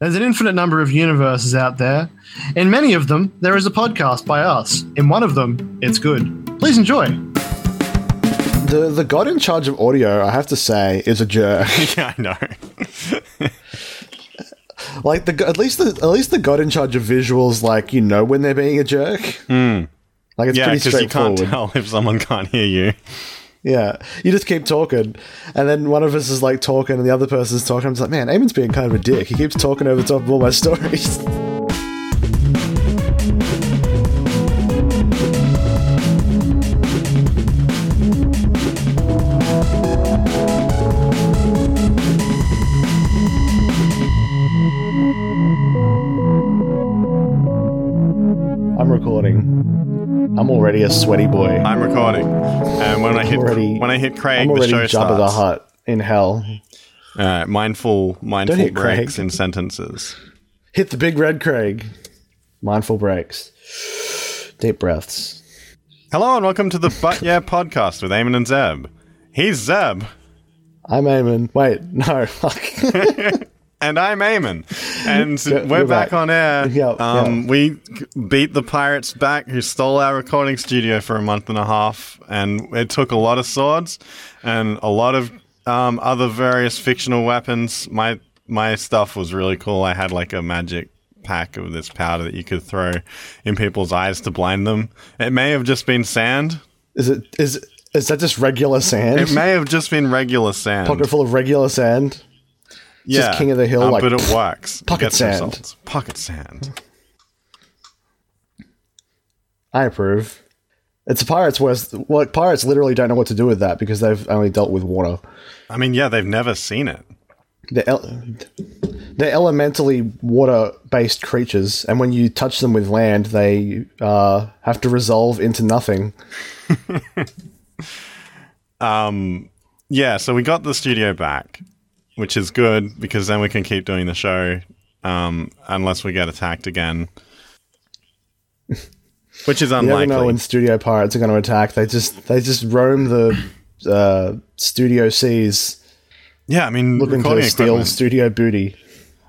There's an infinite number of universes out there. In many of them, there is a podcast by us. In one of them, it's good. Please enjoy. The the god in charge of audio, I have to say, is a jerk. yeah, I know. like the at least the at least the god in charge of visuals, like you know when they're being a jerk. Hmm. Like it's Yeah, pretty because you can't tell if someone can't hear you. Yeah, you just keep talking, and then one of us is like talking, and the other person's talking. I'm just like, man, Eamon's being kind of a dick. He keeps talking over the top of all my stories. I'm recording. I'm already a sweaty boy. I'm recording, hit already- when I hit Craig, I'm the already show Jabba the starts. Hutt in hell. Uh, mindful, mindful breaks Craig. in sentences. Hit the big red Craig. Mindful breaks. Deep breaths. Hello and welcome to the But Yeah podcast with Eamon and Zeb. He's Zeb, I'm Eamon. Wait, no. fuck. and I'm Eamon, and Yeah, we're back back. on air. Yeah, um, yeah. We beat the pirates back, who stole our recording studio for a month and a half, and it took a lot of swords and a lot of um, other various fictional weapons. My my stuff was really cool. I had like a magic pack of this powder that you could throw in people's eyes to blind them. It may have just been sand. is it is is that just regular sand? It may have just been regular sand. Pocket full of regular sand. Yeah, king of the hill, uh, like, but it works. Pocket sand. results. Pocket sand. I approve. It's pirates whereas well, pirates literally don't know what to do with that because they've only dealt with water. I mean, yeah, they've never seen it. They're, el- they're elementally water-based creatures, and when you touch them with land, they uh, have to resolve into nothing. Yeah, so we got the studio back, which is good because then we can keep doing the show um, unless we get attacked again. Which is You never unlikely. know when studio pirates are going to attack. They just they just roam the uh, studio seas yeah, I mean, looking to steal equipment. studio booty.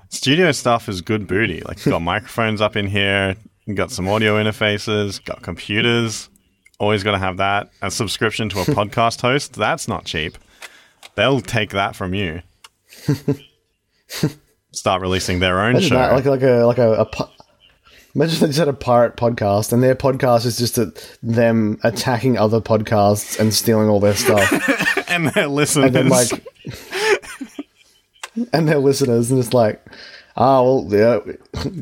Studio stuff is good booty. Like, you've got microphones up in here, got some audio interfaces, got computers. Always got to have that. A subscription to a podcast host. That's not cheap. They'll take that from you. Start releasing their own Imagine show. that, like like a like a, a pi- imagine if they just had a pirate podcast and their podcast is just a, them attacking other podcasts and stealing all their stuff and their listeners. and then like and their listeners and it's like oh well yeah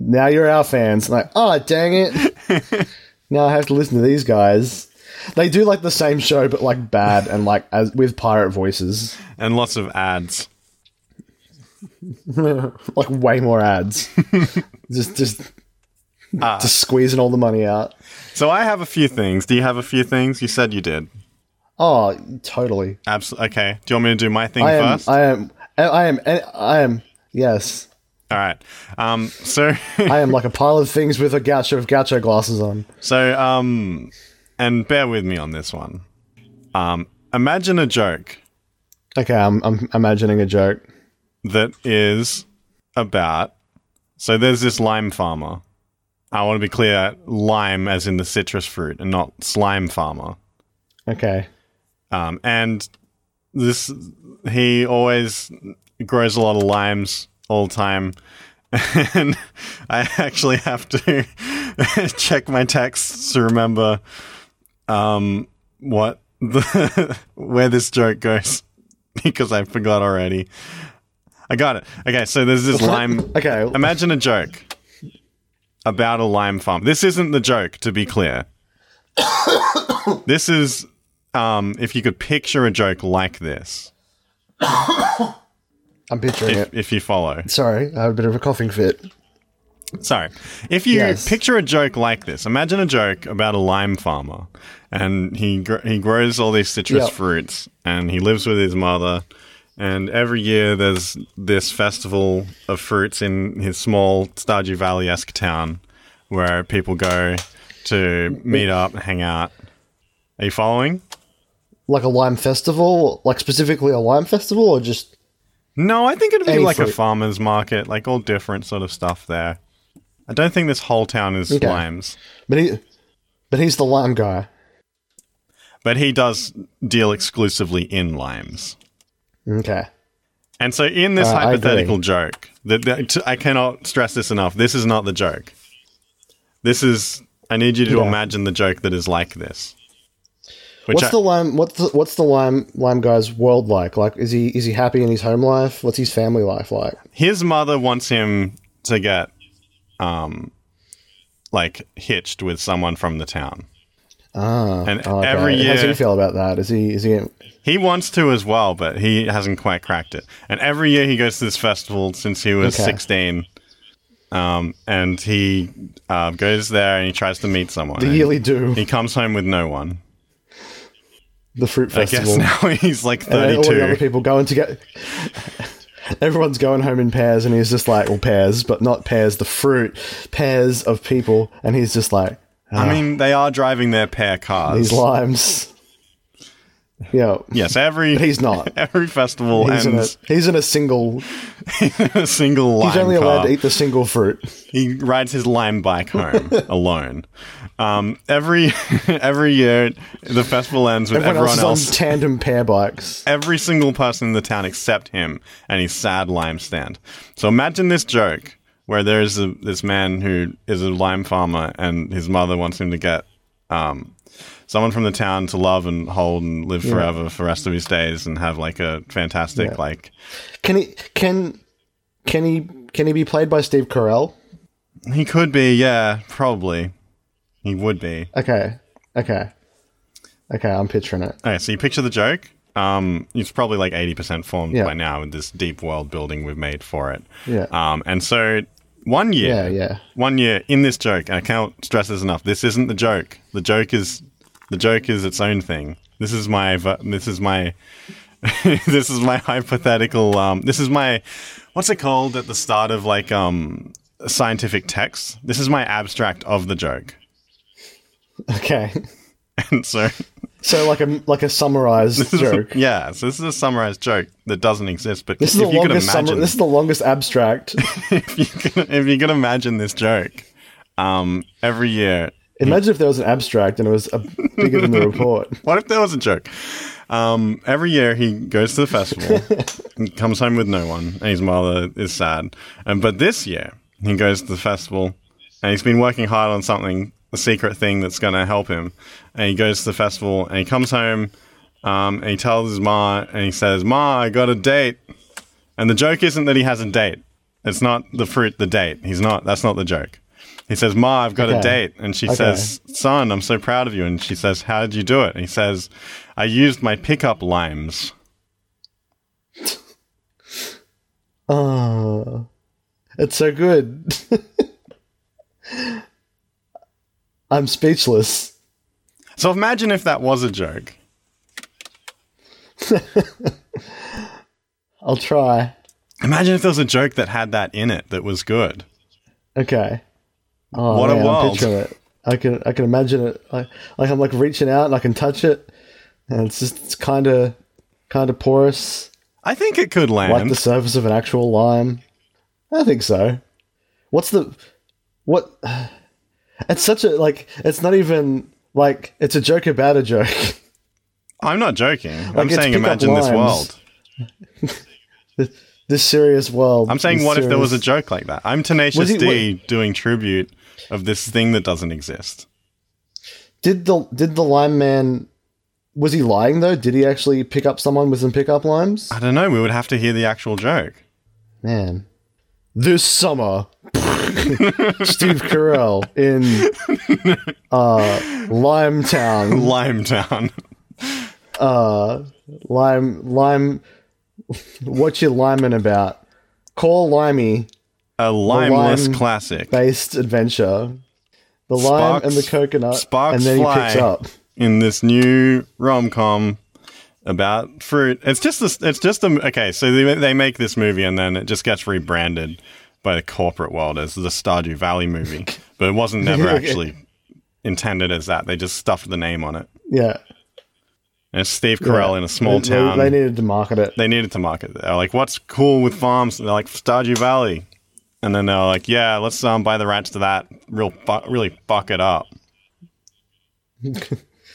now you're our fans And like oh dang it now I have to listen to these guys they do like the same show but like bad and like as with pirate voices and lots of ads. like way more ads just just just squeezing all the money out So I have a few things. Do you have a few things? You said you did. oh totally Absolutely. Okay. Do you want me to do my thing I am first? I am I am I am yes All right. Um. So. I am like a pile of things with a Groucho of Groucho glasses on so. Um. And bear with me on this one. Um. Imagine a joke okay I'm I'm imagining a joke that is about. So there's this lime farmer. I want to be clear: lime, as in the citrus fruit, and not slime farmer. okay Um, and this, he always grows a lot of limes all the time. And I actually have to check my texts to remember um, what the where this joke goes because I forgot already. I got it. Okay, so there's this lime. Okay. Imagine a joke about a lime farm. This isn't the joke, to be clear. this is um, if you could picture a joke like this, I'm picturing if, it. if you follow. Sorry, I have a bit of a coughing fit. Sorry. If you Yes. picture a joke like this, imagine a joke about a lime farmer, and he gr- he grows all these citrus Yep. fruits, and he lives with his mother. And every year there's this festival of fruits in his small Stardew Valley esque town, where people go to meet up, hang out. Are you following? Like a lime festival, like specifically a lime festival, or just No, I think it'd be like a farmer's market, like all different sort of stuff there. I don't think this whole town is Okay. limes, But he, but he's the lime guy. but he does deal exclusively in limes. Okay. And so, in this Uh, hypothetical joke, that I cannot stress this enough. This is not the joke. This is. I need you to Yeah. imagine the joke that is like this. What's I- the lime? What's the, what's the lime lime guy's world like? Like, is he is he happy in his home life? What's his family life like? his mother wants him to get, um, like hitched with someone from the town. Ah, And okay. every How does he feel about that? Is he is he? He wants to as well, but he hasn't quite cracked it. And every year he goes to this festival since he was Okay. 16. Um, and he uh, goes there and he tries to meet someone. The and yearly do He comes home with no one. the fruit I guess festival. now he's like And then all the other 32. people going to get. Everyone's going home in pairs, and he's just like, well, pairs, but not pairs, the fruit, pairs of people, and he's just like, I mean, they are driving their pair cars. these limes. Yeah, yes, every but he's not. every festival He's in a ends he's in a single. a single lime He's only car. allowed to eat the single fruit. He rides his lime bike home alone. Um, every every year, the festival ends with Everyone, everyone, else is on tandem pair bikes. every single person in the town except him and his sad lime stand. So imagine this joke where there's a, this man who is a lime farmer and his mother wants him to get um, someone from the town to love and hold and live forever for the rest of his days and have like a fantastic Yeah. like Can he can can he can he be played by Steve Carell? he could be yeah probably he would be Okay, okay, okay. I'm picturing it. Okay, so you picture the joke. Um, it's probably like eighty percent formed Yeah. by now with this deep world building we've made for it. Yeah. Um, and so one year, Yeah, yeah. one year in this joke, and I can't stress this enough. This isn't the joke. The joke is the joke is its own thing. This is my this is my this is my hypothetical. Um, this is my what's it called at the start of like um scientific text. This is my abstract of the joke. Okay. And so So like a like a summarized joke. yeah, so this is a summarized joke that doesn't exist. But This is if the you could longest imagine, summar- This is the longest abstract. if you can, if you can imagine this joke, um, every year. Imagine if there was an abstract and it was a, bigger than the report. What if there was a joke? Um, every year he goes to the festival, and comes home with no one, and his mother is sad. And but this year he goes to the festival, and he's been working hard on something, a secret thing that's going to help him. And he goes to the festival, and he comes home, um, and he tells his ma, and he says, "Ma, I got a date." And the joke isn't that he has a date. It's not the fruit, the date. He's not. That's not the joke. He says, "Ma, I've got a date," and she Okay. says, "Son, I'm so proud of you." And she says, "How did you do it?" And he says, "I used my pickup limes." Oh, it's so good. I'm speechless. So imagine if that was a joke. I'll try. Imagine if there was a joke that had that in it that was good. Okay. Oh, What a man, I'm world. picturing it. I can I can imagine it. I, like I'm like reaching out and I can touch it, and it's just it's kind of kind of porous, I think it could land. like the surface of an actual lime. I think so. What's the what? It's such a like. It's not even like it's a joke about a joke. I'm not joking. I'm saying imagine this world. this serious world. I'm saying what if there was a joke like that? I'm Tenacious D doing tribute of this thing that doesn't exist. Did the did the lime man? Was he lying though? Did he actually pick up someone with some pickup limes? I don't know. We would have to hear the actual joke. Man, this summer, Steve Carell in uh, Limetown, Limetown. uh, Lime, Lime. What you liming about? Call Limey A limeless lime- classic. based adventure. The lime Sparks- and the coconut, sparks and then he fly. picks up. in this new rom com about fruit. It's just this. It's just a okay. So they they make this movie and then it just gets rebranded by the corporate world as the Stardew Valley movie, but it wasn't never actually intended as that. They just stuffed the name on it. Yeah. And it's Steve Carell Yeah. in a small They- town. They, needed to market it. they needed to market it. They're like, "What's cool with farms?" And they're like, "Stardew Valley," and then they're like, "Yeah, let's um, buy the rights to that. Real, fu- really fuck it up."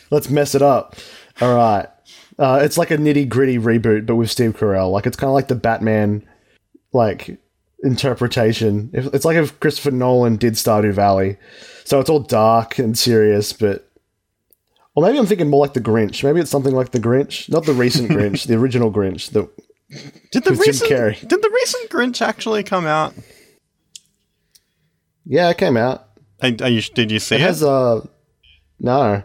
Let's mess it up. All right. Uh, it's like a nitty gritty reboot, but with Steve Carell. Like it's kind of like the Batman, like interpretation. It's like if Christopher Nolan did Stardew Valley, so it's all dark and serious. But, or maybe I'm thinking more like the Grinch. Maybe it's something like the Grinch, not the recent Grinch, the original Grinch. The Did the With Jim recent Carrey. did the recent Grinch actually come out? yeah, it came out. Are, are you, did you see It it? has uh no.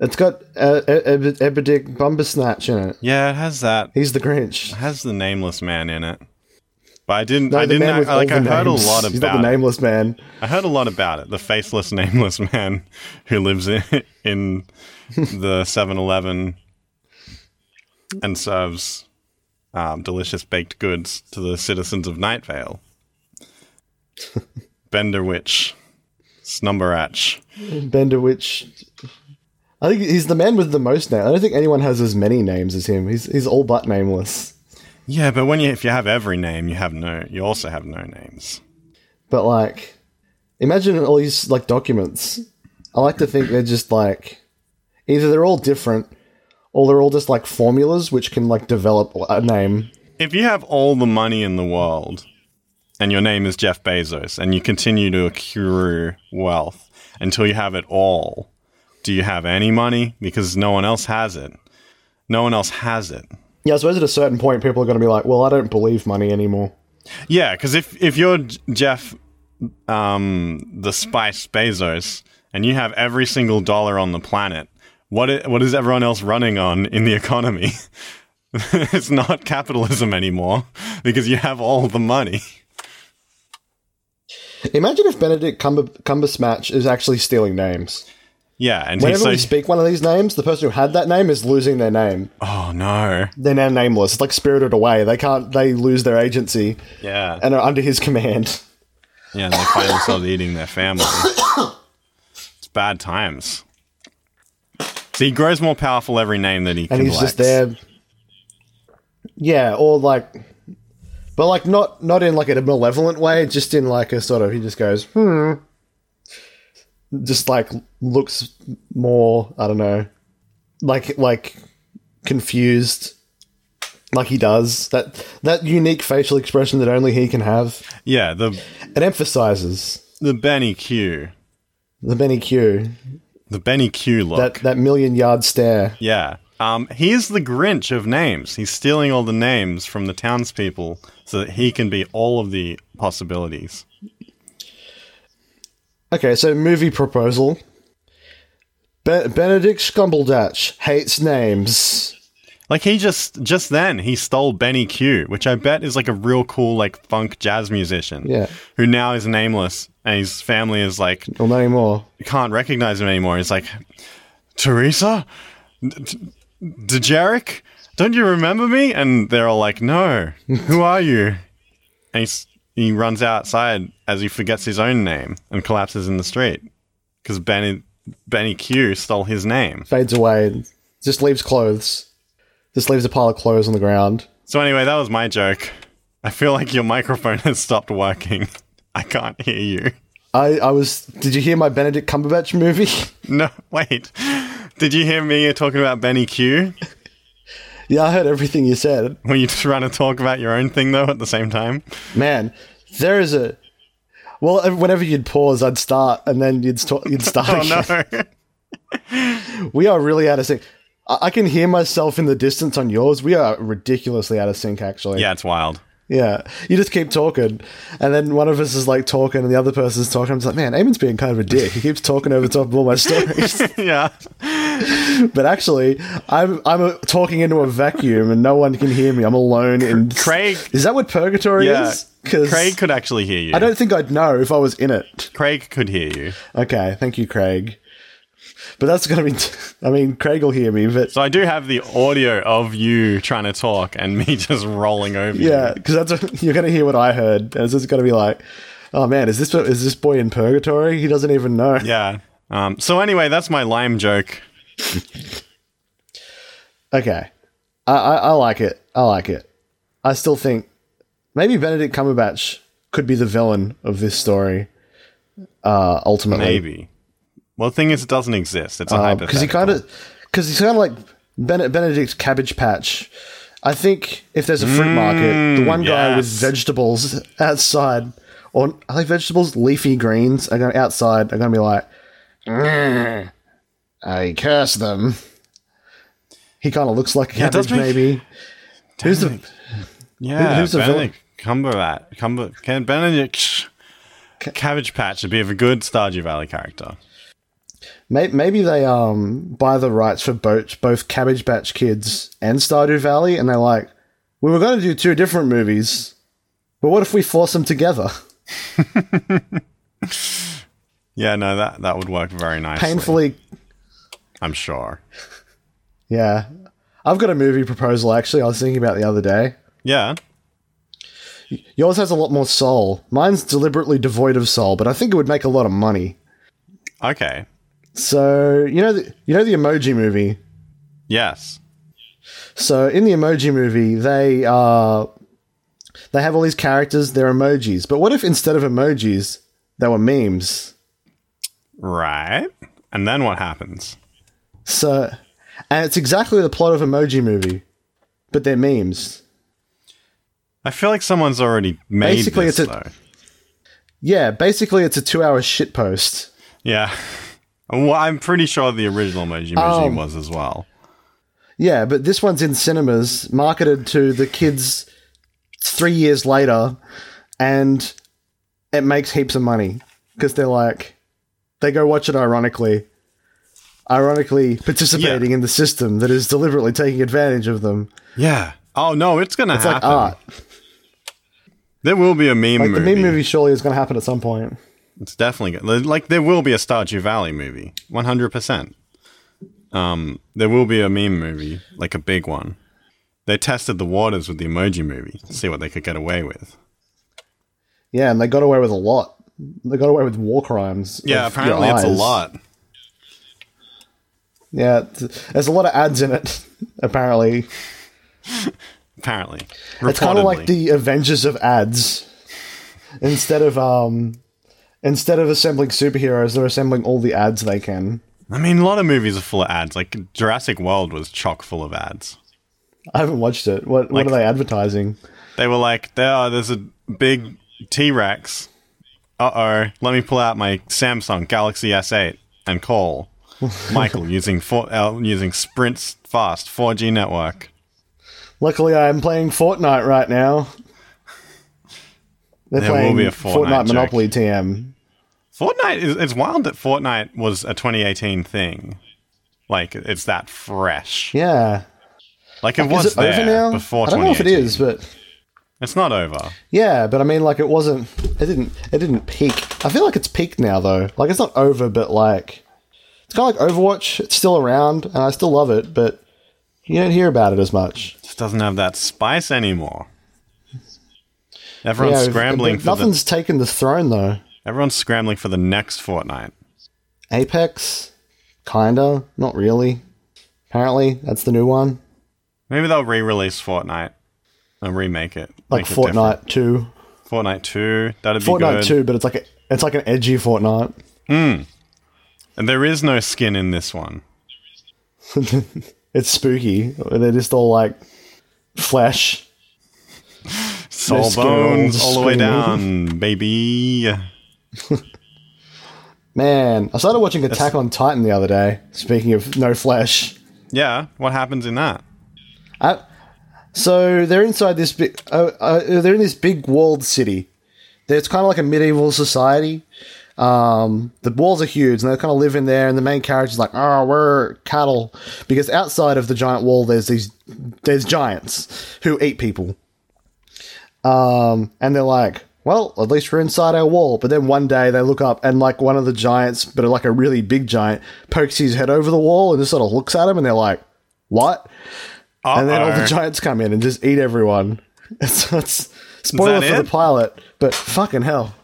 It's got uh, Eb- Ebedick Bumbersnatch in it. yeah, it has that. He's the Grinch. It has the nameless man in it. But I didn't. No, I didn't. I, like I heard names. a lot He's not about. the it. nameless man. I heard a lot about it. The faceless, nameless man who lives in in the 7-Eleven and serves um, delicious baked goods to the citizens of Night Vale. Benderwich, Snumberach. Benderwich. I think he's the man with the most names. I don't think anyone has as many names as him. He's he's all but nameless. Yeah, but when you if you have every name, you have no. You also have no names. But like, imagine all these like documents. I like to think they're just like either they're all different, or they're all just like formulas which can like develop a name. If you have all the money in the world, and your name is Jeff Bezos, and you continue to accrue wealth until you have it all, do you have any money? Because no one else has it. No one else has it. Yeah, I suppose at a certain point, people are going to be like, "Well, I don't believe money anymore." Yeah, because if if you're Jeff, um, the Spice Bezos, and you have every single dollar on the planet, what i- what is everyone else running on in the economy? it's not capitalism anymore because you have all the money. Imagine if Benedict Cumber- Cumbersmatch is actually stealing names. Yeah, and he's Whenever we like, speak one of these names, the person who had that name is losing their name. oh no, They're now nameless. It's like spirited away. They can't. They lose their agency yeah, and are under his command. yeah, and they find themselves eating their family. It's bad times. So he grows more powerful every name that he and he's just there. Yeah, or like, but like not not in like a malevolent way, just in like a sort of he just goes hmm, just like looks more I don't know, like like confused, like he does that that unique facial expression that only he can have. Yeah, the It emphasizes the Benny Q, the Benny Q the Benny Q look. that that million yard stare. Yeah. Um, he's the Grinch of names. He's stealing all the names from the townspeople so that he can be all of the possibilities. Okay, so movie proposal. Be- Benedict Scumbledatch hates names. Like he just just then he stole Benny Q, which I bet is like a real cool like funk jazz musician. Yeah. Who now is nameless and his family is like Or no anymore. can't recognize him anymore. He's like Teresa? Dejeric? Don't you remember me? And they're all like, No. Who are you? And he's, he runs outside as he forgets his own name and collapses in the street. Because Benny Benny Q stole his name. Fades away. and Just leaves clothes. Just leaves a pile of clothes on the ground. So anyway, that was my joke. I feel like your microphone has stopped working. I can't hear you. I, I was. Did you hear my Benedict Cumberbatch movie? No, wait. Did you hear me talking about Benny Q? Yeah, I heard everything you said. Were you just trying to talk about your own thing though at the same time? Man, there is a. Well, whenever you'd pause, I'd start, and then you'd, st- you'd start. Oh no. We are really out of sync. I-, I can hear myself in the distance on yours. We are ridiculously out of sync, actually. yeah, it's wild. Yeah, you just keep talking, and then one of us is like talking, and the other person's talking. I'm just like, man, Eamon's being kind of a dick. He keeps talking over top of all my stories. yeah. but actually, I'm I'm talking into a vacuum, and no one can hear me. I'm alone in. Craig is that what purgatory Yeah. is? Because Craig could actually hear you. I don't think I'd know if I was in it. Craig could hear you. Okay, thank you, Craig. But that's gonna be. I mean, Craig will hear me, but So I do have the audio of you trying to talk and me just rolling over yeah, because that's what, you're gonna hear what I heard, and it's just gonna be like, oh man, is this is this boy in purgatory? He doesn't even know. Yeah. Um, so anyway, that's my lime joke. Okay, I, I I like it. I like it. I still think maybe Benedict Cumberbatch could be the villain of this story. Uh, ultimately, Maybe. Well, the thing is, it doesn't exist. It's a hypothetical. because Um, he kind of because he's kind of like ben- Benedict Cabbage Patch. I think if there's a fruit market, the one guy with vegetables outside, or I think vegetables, leafy greens, are going outside. Are going to be like, "Mm, I curse them. He kind of looks like a Yeah, cabbage, make- maybe. Who's the Yeah, who's the Benedict Cumberbatch. Cumber, can Benedict Cabbage Patch would be of a good Stardew Valley character. May- Maybe they um buy the rights for both both Cabbage Patch Kids and Stardew Valley, and they're like, we were going to do two different movies, but what if we force them together? Yeah, no, that that would work very nicely. Painfully, I'm sure. yeah. I've got a movie proposal actually. I was thinking about the other day. Yeah, Yours has a lot more soul. Mine's deliberately devoid of soul, but I think it would make a lot of money. okay, So you know, the, you know the Emoji Movie. yes, So in the Emoji Movie, they uh, they have all these characters. They're emojis. But what if instead of emojis, they were memes? right. And then what happens? So, and it's exactly the plot of Emoji Movie, but they're memes. I feel like someone's already made Basically, this it's a- though. Yeah, basically, it's a two-hour shitpost. Yeah. Well, I'm pretty sure the original Emoji Machine Um, was as well. Yeah, but this one's in cinemas, marketed to the kids three years later, and it makes heaps of money because they're like, they go watch it ironically, ironically participating in the system that is deliberately taking advantage of them. Yeah. Oh no, it's gonna It's happen. like art. There will be a meme Like movie. the meme movie surely is going to happen at some point. It's definitely good. Like there will be a Stardew Valley movie, one hundred percent. Um, there will be a meme movie, like a big one. They tested the waters with the Emoji movie, to see what they could get away with. Yeah, and they got away with a lot. They got away with war crimes. Yeah, apparently it's a lot. Yeah, there's a lot of ads in it. Apparently, Apparently, it's kind of like the Avengers of ads. Instead of um, instead of assembling superheroes, they're assembling all the ads they can. I mean, a lot of movies are full of ads. Like Jurassic World was chock full of ads. I haven't watched it. What Like- what are they advertising? They were like, "There, are- there's a big T Rex. Uh oh, let me pull out my Samsung Galaxy S8 and call Michael using four, uh, using Sprint's fast 4G network." Luckily, I'm playing Fortnite right now. They're There will be a Fortnite joke. Monopoly TM. Fortnite is it's wild that Fortnite was a 2018 thing. Like it's that fresh. Yeah, Like it is was it over there now? before I don't know if it is, but It's not over. Yeah, but I mean, like, it wasn't. It didn't. It didn't peak. I feel like it's peaked now, though. Like, it's not over, but like, it's kind of like Overwatch. It's still around, and I still love it, but you don't hear about it as much. It just doesn't have that spice anymore. Everyone's scrambling for the Nothing's taken the throne, though. everyone's scrambling for the next Fortnite. Apex, kinda, not really. Apparently, that's the new one, Maybe they'll re-release Fortnite and remake it. like make it. Fortnite Two. Fortnite 2, that'd be Fortnite. Two, but it's like a, it's like an edgy Fortnite. Hmm. And there is no skin in this one. It's spooky. They're just all like flesh. All bones all the way down, baby. Man, I started watching Attack on Titan the other day. Speaking of no flesh. Yeah, what happens in that? Uh, so they're inside this big. Uh, uh, they're in this big walled city. It's kind of like a medieval society. Um, the walls are huge, and they kind of live in there. And the main character's like, "Oh, we're cattle," because outside of the giant wall, there's these there's giants who eat people. Um, and they're like, "Well, at least we're inside our wall." But then one day they look up, and like one of the giants, but like a really big giant, pokes his head over the wall and just sort of looks at him, and they're like, "What?" And then all the giants come in and just eat everyone. So it's spoiler for it? the pilot, but fucking hell.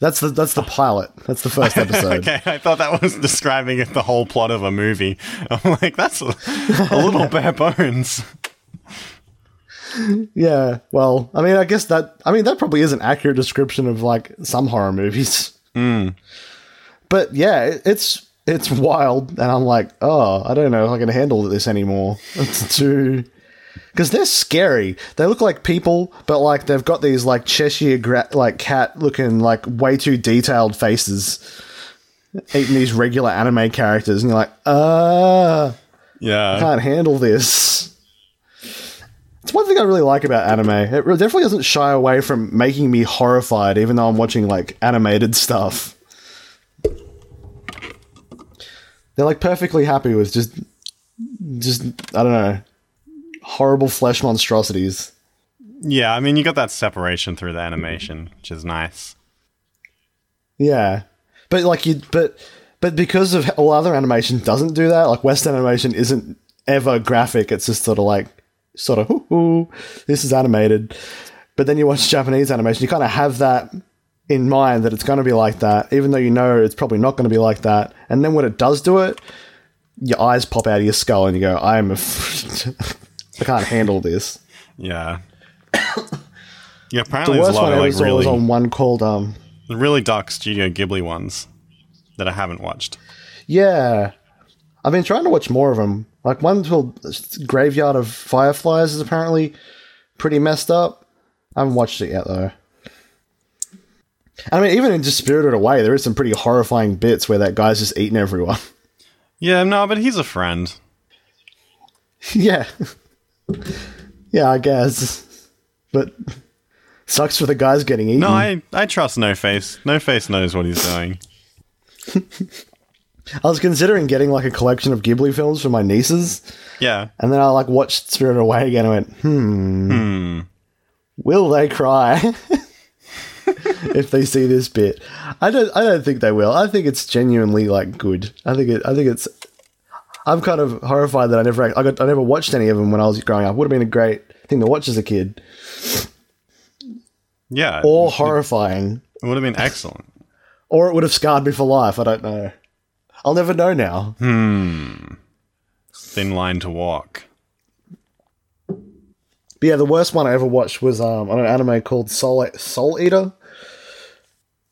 That's the that's the pilot. That's the first episode. okay, I thought that was describing the whole plot of a movie. I'm like, that's a, a little bare bones. Yeah. Well, I mean, I guess that I mean that probably is an accurate description of like some horror movies. But yeah, it, it's it's wild, and I'm like, oh, I don't know if I can handle this anymore. It's too because they're scary. They look like people, but like they've got these like Cheshire gra- like cat looking like way too detailed faces, eating these regular anime characters, and you're like, uh, I Yeah. can't handle this. It's one thing I really like about anime. It definitely doesn't shy away from making me horrified, even though I'm watching like animated stuff. They're like perfectly happy with just, just I don't know, horrible flesh monstrosities. Yeah, I mean, you got that separation through the animation, which is nice. Yeah, but like you, but but because of all other animation doesn't do that. Like Western animation isn't ever graphic. It's just sort of like sort of hoo hoo. This is animated. But then you watch Japanese animation, you kind of have that in mind that it's going to be like that, even though you know it's probably not going to be like that. And then when it does do it, your eyes pop out of your skull and you go, "I am a, I can't handle this." Yeah. yeah, The apparently a worst lot one I of like saw was on one called um, the really dark Studio Ghibli ones that I haven't watched. Yeah. I've been trying to watch more of them. Like one called Graveyard of Fireflies is apparently pretty messed up. I haven't watched it yet though. I mean, even in just Spirited Away, there is some pretty horrifying bits where that guy's just eating everyone. Yeah, no, but he's a friend. yeah. yeah, I guess. But sucks for the guys getting eaten. No, I, I trust No Face. No Face knows what he's doing. I was considering getting like a collection of Ghibli films for my nieces, Yeah. and then I like watched Spirited Away again and went, hmm. Will they cry if they see this bit? I don't. I don't think they will. I think it's genuinely like good. I think it. I think it's. I'm kind of horrified that I never. I got. I never watched any of them when I was growing up. Would have been a great thing to watch as a kid, Yeah. or horrifying, it would have been excellent. or it would have scarred me for life. I don't know. I'll never know now. Hmm. Thin line to walk. But yeah, the worst one I ever watched was um, on an anime called Soul Soul Eater,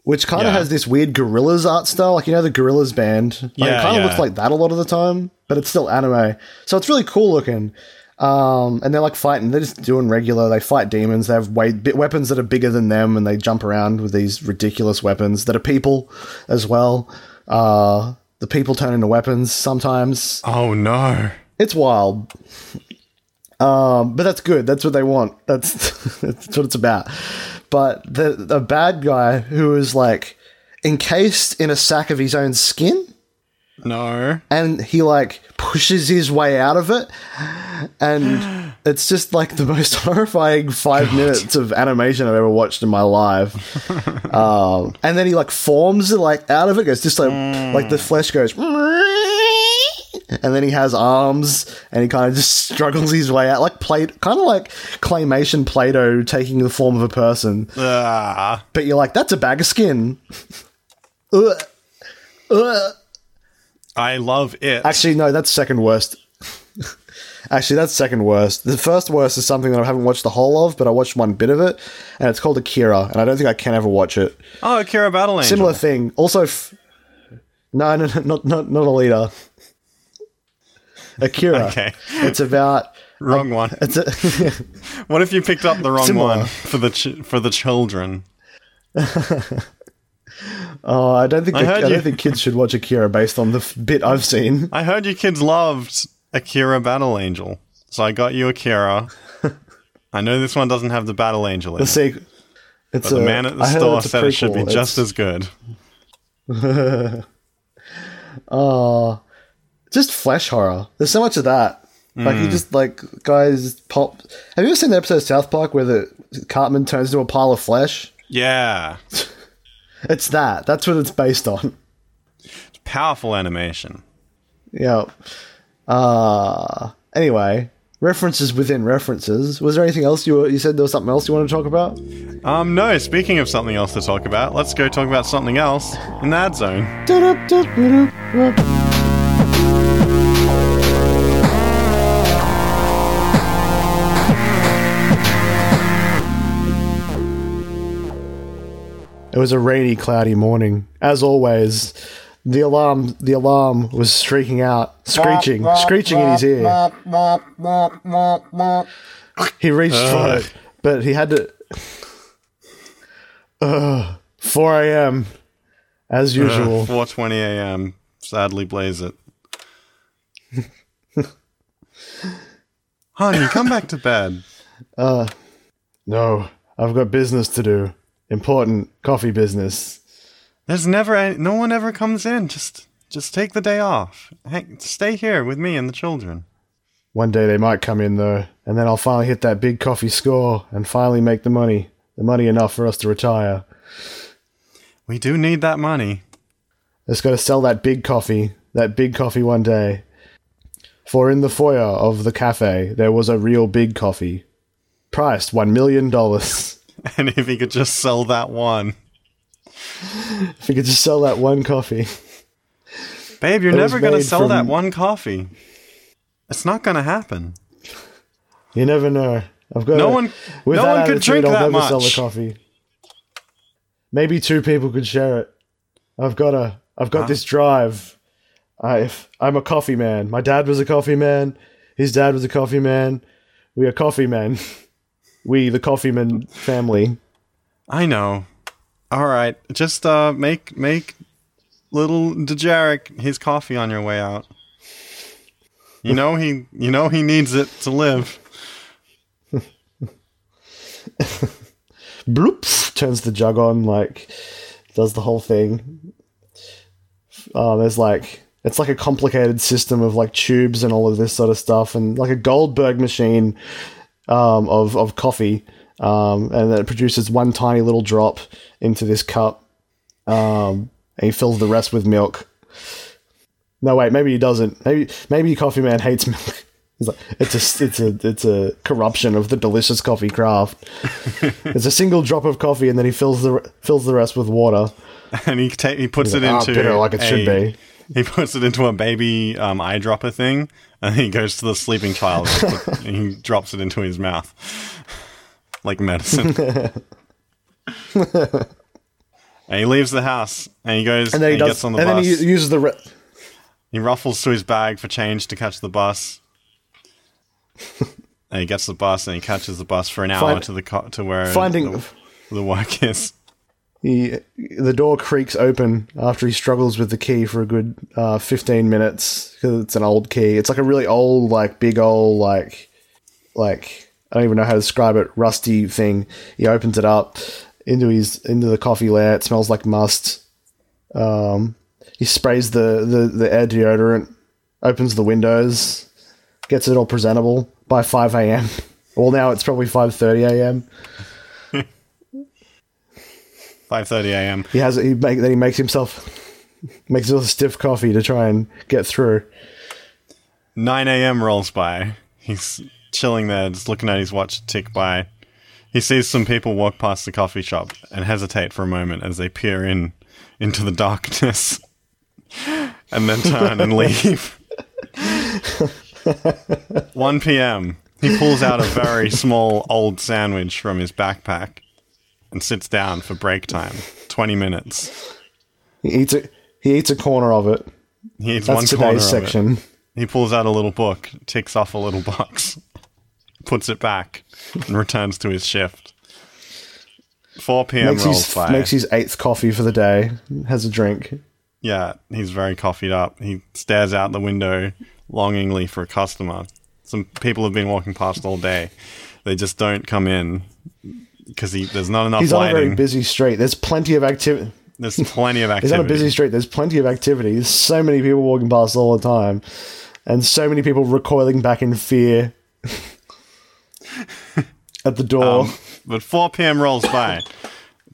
which kind of Yeah. has this weird Gorillaz art style, like you know the Gorillaz band. Like, Yeah, it kind of yeah. looks like that a lot of the time, but it's still anime, so it's really cool looking. Um, and they're like fighting. They're just doing regular. They fight demons. They have way, weapons that are bigger than them, and they jump around with these ridiculous weapons that are people as well. Uh, the people turn into weapons sometimes. Oh no. It's wild. Um, but that's good. That's what they want. That's that's what it's about. But the the bad guy who is like encased in a sack of his own skin No. and he like pushes his way out of it and it's just like the most horrifying five minutes of animation I've ever watched in my life. um, and then he like forms like out of it, goes just like like the flesh goes and then he has arms and he kind of just struggles his way out like play kind of like claymation play-doh taking the form of a person Ah. but you're like that's a bag of skin Ugh. Ugh. I love it. Actually, no, that's second worst. Actually, that's second worst. The first worst is something that I haven't watched the whole of, but I watched one bit of it, and it's called Akira, and I don't think I can ever watch it. oh, Akira Battle Angel. Similar thing. Also, f- no, no, no, not not not Alita. Akira. Okay. It's about. Wrong one. It's a, What if you picked up the wrong Similar. one for the ch- for the children? Oh, I don't think I the- I, don't think kids should watch Akira based on the f- bit I've seen. I heard you kids loved Akira Battle Angel, so I got you Akira. I know this one doesn't have the Battle Angel in it, sequel. It's but the man at the I heard store it's a said it should be prequel. just as good. Oh, just flesh horror. There's so much of that. Like you mm. just like guys pop. Have you ever seen the episode of South Park where the Cartman turns into a pile of flesh? Yeah, It's that. That's what it's based on. powerful animation. Yeah. Uh anyway, references within references. Was there anything else you were, you said there was something else you want to talk about? Um, no, speaking of something else to talk about, let's go talk about something else in the ad zone. It was a rainy, cloudy morning. As always, the alarm the alarm was streaking out, screeching, screeching in his ear. He reached for it, but he had to. Ugh, 4 a.m. as uh, usual. 4:20 a.m. Sadly, blaze it. Honey, come back to bed. Uh, no, I've got business to do. Important coffee business. There's never any, no one ever comes in. Just just take the day off. Hang, stay here with me and the children. One day they might come in though, and then I'll finally hit that big coffee score and finally make the money. The money enough for us to retire. We do need that money. Just got to sell that big coffee, that big coffee one day. For in the foyer of the cafe there was a real big coffee, priced one million dollars. And if he could just sell that one. if we could just sell that one coffee, Babe, you're never going to sell from- that one coffee. It's not going to happen. you never know. I've got No one- with no that one could attitude, drink I'll that never sell the much. coffee. Maybe two people could share it. I've got a. I've got Ah. this drive. I, I'm a coffee man. My dad was a coffee man. His dad was a coffee man. We are coffee men. We, the coffeeman family. I know. All right, just uh make make little Dejarik his coffee on your way out. You know he you know he needs it to live. bloop turns the jug on like does the whole thing uh, there's like it's like a complicated system of like tubes and all of this sort of stuff and like a goldberg machine um, of, of coffee um, and then it produces one tiny little drop into this cup um, and he fills the rest with milk no wait maybe he doesn't maybe maybe coffee man hates milk it's, a it's a it's a corruption of the delicious coffee craft it's a single drop of coffee, and then he fills the fills the rest with water. And he ta- he puts it like, "Ah, into bitter like it should a- be." He puts it into a baby um, eyedropper thing, and he goes to the sleeping child and he drops it into his mouth like medicine. and he leaves the house and he goes And then he, does, gets on the bus and bus. then he uses the. Re- He ruffles to his bag for change to catch the bus. and he gets the bus and he catches the bus for an hour Find- to the co- to where finding the, the work is. He, the door creaks open after he struggles with the key for a good uh, fifteen minutes because it's an old key. It's like a really old, like big old, like like I don't even know how to describe it. Rusty thing. He opens it up into his into the coffee lair. It smells like must. Um, he sprays the, the, the air deodorant, opens the windows, gets it all presentable by 5 a.m. Well, now it's probably 5:30 a.m. 5:30 a.m. He has he make then he makes himself makes himself a stiff coffee to try and get through. 9 a.m. rolls by. He's chilling there, just looking at his watch tick by. He sees some people walk past the coffee shop and hesitate for a moment as they peer in into the darkness and then turn and leave. 1 p.m. He pulls out a very small old sandwich from his backpack and sits down for break time. 20 minutes. He eats a he eats a corner of it. He eats That's one corner today's of it. section. He pulls out a little book, ticks off a little box, puts it back, and returns to his shift. 4 p.m. Makes rolls his by. makes his eighth coffee for the day. Has a drink. yeah, he's very coffeeed up. He stares out the window longingly for a customer. Some people have been walking past all day. They just don't come in because there's not enough He's on a very busy street. There's plenty of activity. There's plenty of activity. He's on a busy street. There's plenty of activity. There's so many people walking past all the time, and so many people recoiling back in fear at the door. Um, but 4 p.m. rolls by.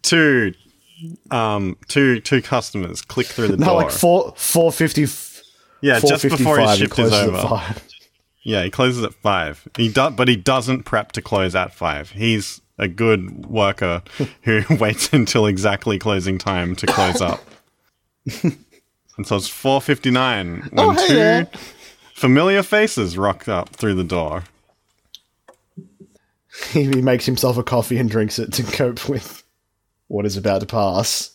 Two, um, two, two customers click through the door. no, door. like four four fifty. yeah, just before his shift is over. Yeah, he closes at five. He do- but he doesn't prep to close at five. He's a good worker who waits until exactly closing time to close up. and so it's four fifty nine when Oh, hey two there. familiar faces rocked up through the door. He, makes himself a coffee and drinks it to cope with what is about to pass.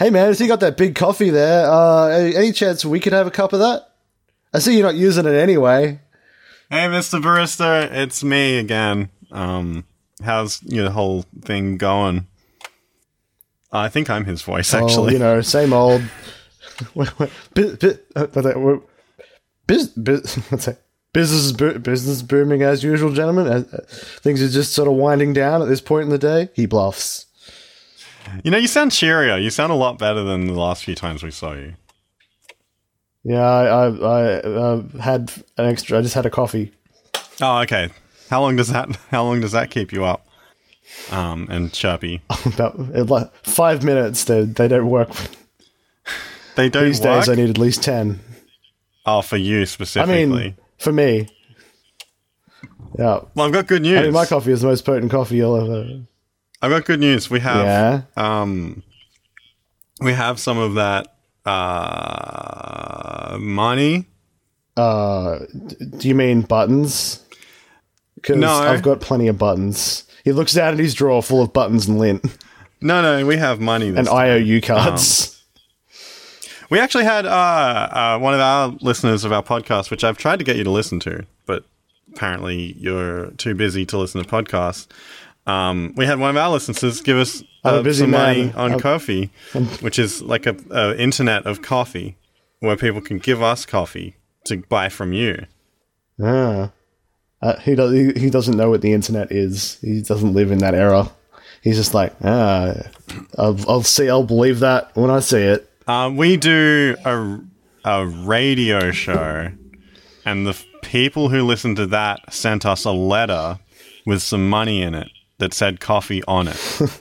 Hey man, so you got that big coffee there. Uh, any, any chance we could have a cup of that? I see you're not using it anyway. Hey, Mr. Barista, it's me again. Um, how's your whole thing going? I think I'm his voice, Oh, actually. you know, same old. Wait, wait, bi- bi- what's that? Wait, Biz, biz, what's that? Business, bo- business booming as usual, gentlemen. Uh, uh, things are just sort of winding down at this point in the day. He bluffs. You know, you sound cheerier. You sound a lot better than the last few times we saw you. Yeah, I, I, I uh, had an extra. I just had a coffee. Oh, okay. How long does that? How long does that keep you up? Um, and chirpy. About five minutes. They they don't work They don't these work. days. I need at least ten. oh, for you specifically. I mean, for me. Yeah, well, I've got good news. I mean, my coffee is the most potent coffee you'll ever. I've got good news. We have Yeah. um, we have some of that uh money. Uh, do you mean buttons? Because No. I've got plenty of buttons. He looks down at his drawer full of buttons and lint No, no, we have money. And time. IOU cards. We actually had uh, uh, one of our listeners of our podcast, which I've tried to get you to listen to, but apparently you're too busy to listen to podcasts. Um, we had one of our listeners give us uh, busy some man. money on I'm- Ko-fi, which is like a, a internet of coffee, where people can give us coffee to buy from you. Ah. Uh, he does. He, he doesn't know what the internet is. He doesn't live in that era. He's just like, ah, I'll, I'll see. I'll believe that when I see it. Um, we do a, a radio show, and the f- people who listened to that sent us a letter with some money in it that said coffee on it.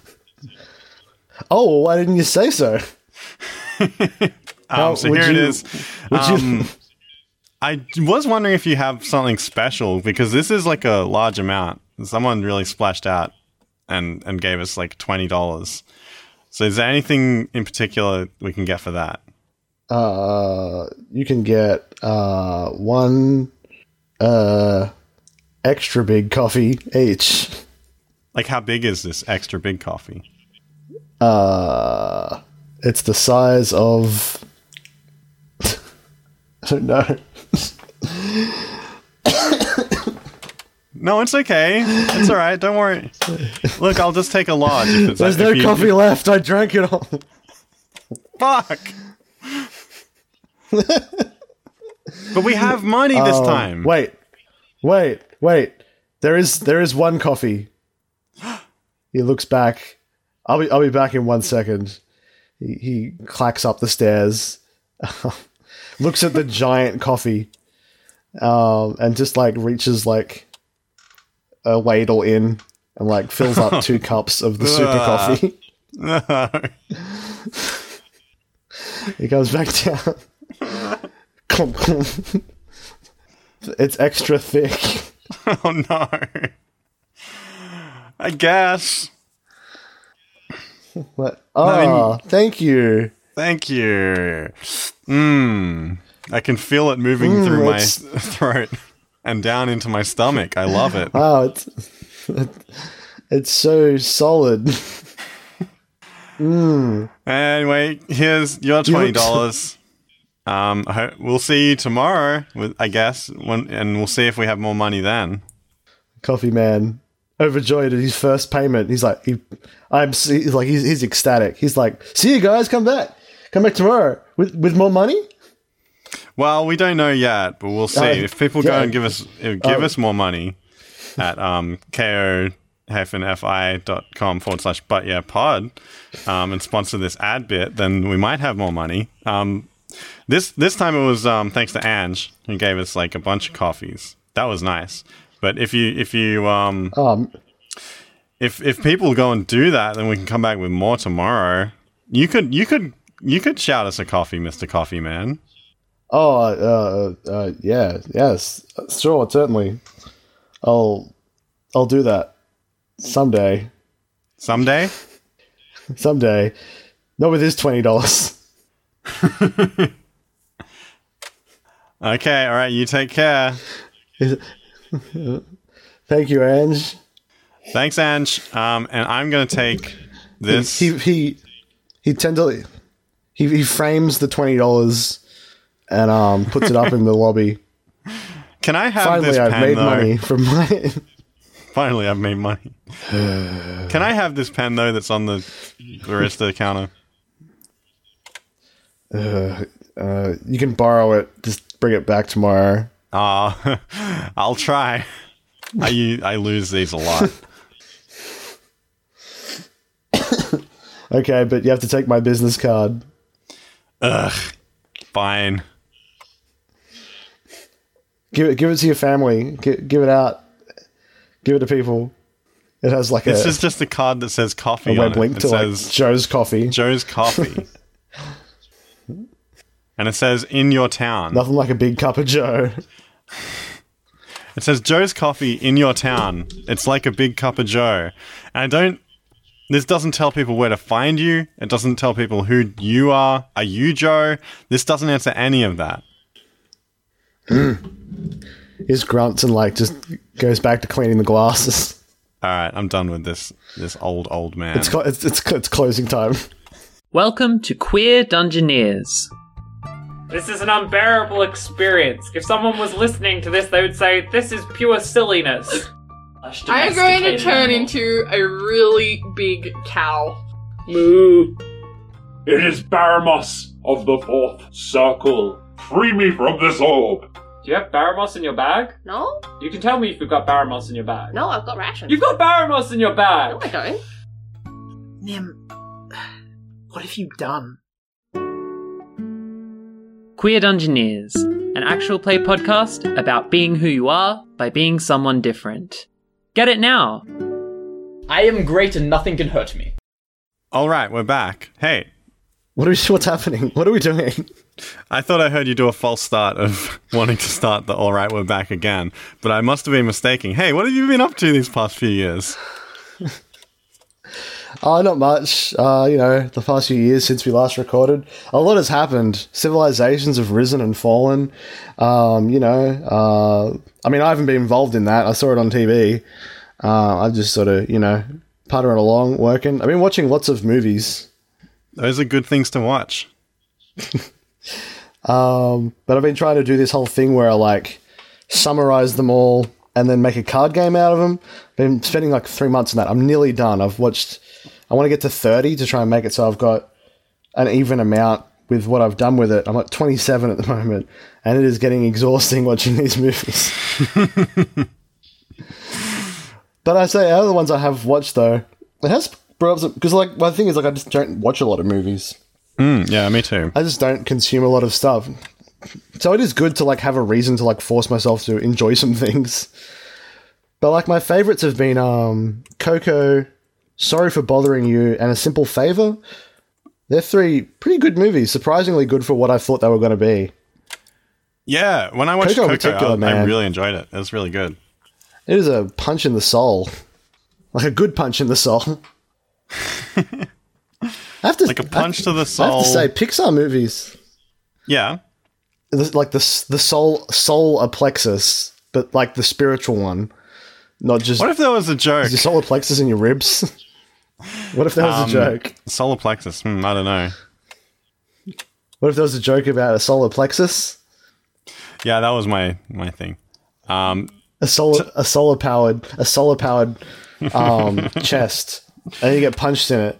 Oh, why didn't you say so? Um, so here it you- is. Would you? I was wondering if you have something special because this is like a large amount. Someone really splashed out and and gave us like twenty dollars. So is there anything in particular we can get for that? uh, you can get uh one uh extra big coffee each. Like how big is this extra big coffee? Uh, it's the size of. I don't know. No, it's okay. It's all right. Don't worry. Look, I'll just take a large. If it's There's if no you- coffee left. I drank it all. Fuck. but we have money this Um, time. Wait, wait, wait. There is there is one coffee. He looks back. I'll be I'll be back in one second. He, he clacks up the stairs, looks at the giant coffee, um, and just like reaches like a ladle in and like fills up two cups of the super Ugh. coffee. He goes back down. Clunk, clunk. it's extra thick. oh no. I guess. What? Oh, thank you. Thank you. Mmm. I can feel it moving mm, through my throat and down into my stomach. I love it. Wow, it's it's so solid. Mm. Anyway, here's your twenty dollars. Um, ho- we'll see you tomorrow. With I guess, when, and we'll see if we have more money then. Coffee man, overjoyed at his first payment. He's like, he, I'm. He's like, he's, he's ecstatic. He's like, see you guys, come back, come back tomorrow with with more money. Well, we don't know yet, but we'll see. Uh, if people go and give us uh, give Uh, us more money at um, ko fi.com forward slash but yeah pod um, and sponsor this ad bit, then we might have more money. Um, this this time it was um, thanks to Ange who gave us like a bunch of coffees. That was nice. But if you if you um, Um, if if people go and do that, then we can come back with more tomorrow. You could you could you could shout us a coffee, Mister Coffee Man. Oh, uh, uh, yeah, yes, sure, certainly. I'll, I'll do that someday. Someday? Someday, not with this twenty dollars. Okay, all right, you take care. Thank you, Ange. Thanks, Ange. Um, and I'm going to take this. He he he tenderly he he frames the twenty dollars and um puts it up in the lobby. Can I have Finally, this I've pen, made though? money from my. Finally, I've made money. Can I have this pen, though, that's on the barista counter? Uh, you can borrow it. Just bring it back tomorrow. Ah, I'll try. I I lose these a lot. Okay, but you have to take my business card. Ugh. Fine. Give it. Give it to your family. Give, give it out. Give it to people. It has like a This a, is just a card that says coffee a web it. link It to like says Joe's Coffee. Joe's Coffee. and it says in your town. Nothing like a big cup of Joe. It says Joe's Coffee in your town. It's like a big cup of Joe. And I don't. This doesn't tell people where to find you. It doesn't tell people who you are. Are you Joe? This doesn't answer any of that. Hmm. His grunts and like just goes back to cleaning the glasses. All right, I'm done with this. This old old man. It's clo- it's, it's it's closing time. Welcome to Queer Dungeoneers. This is an unbearable experience. If someone was listening to this, they would say, This is pure silliness. I am going to turn into a really big cow. Moo. It is Baramos of the Fourth Circle. Free me from this orb. Do you have Baramos in your bag? No, You can tell me if you've got Baramos in your bag. no, I've got rations. You've got Baramos in your bag! No, I don't. Nim, what have you done? Queer Dungeoneers, an actual play podcast about being who you are by being someone different. Get it now! I am great and nothing can hurt me. All right, we're back. Hey, What are we, what's happening? What are we doing? I thought I heard you do a false start of wanting to start the All Right, We're Back again, but I must have been mistaken. Hey, what have you been up to these past few years? Oh, not much. Uh, you know, the past few years since we last recorded, a lot has happened. Civilizations have risen and fallen. Um, you know, uh, I mean, I haven't been involved in that. I saw it on TV. Uh, I just sort of, you know, puttering along, working. I've been watching lots of movies. Those are good things to watch. Um, but I've been trying to do this whole thing where I like summarize them all and then make a card game out of them. Been spending like three months on that. I'm nearly done. I've watched. I want to get to thirty to try and make it so I've got an even amount with what I've done with it. I'm at 27 at the moment, and it is getting exhausting watching these movies. but I say, other ones I have watched though, it has brought up because like my thing is like I just don't watch a lot of movies. Mm, yeah, me too. I just don't consume a lot of stuff. So it is good to like have a reason to like force myself to enjoy some things. But like my favorites have been um Coco, Sorry for Bothering You, and A Simple Favor. They're three pretty good movies, surprisingly good for what I thought they were going to be. Yeah, when I watched Coco Coco, I, I really enjoyed it. It was really good. It is a punch in the soul, like a good punch in the soul. I have to Like a punch to the soul. I have to say, Pixar movies, yeah. like the the soul soul plexus, but like the spiritual one, not just What if there was a joke? Is your solar plexus in your ribs? what if that was Um, a joke? Solar plexus. Hmm, I don't know. What if there was a joke about a solar plexus? Yeah, that was my my thing. Um, A solar a solar powered a solar powered um, chest, and you get punched in it,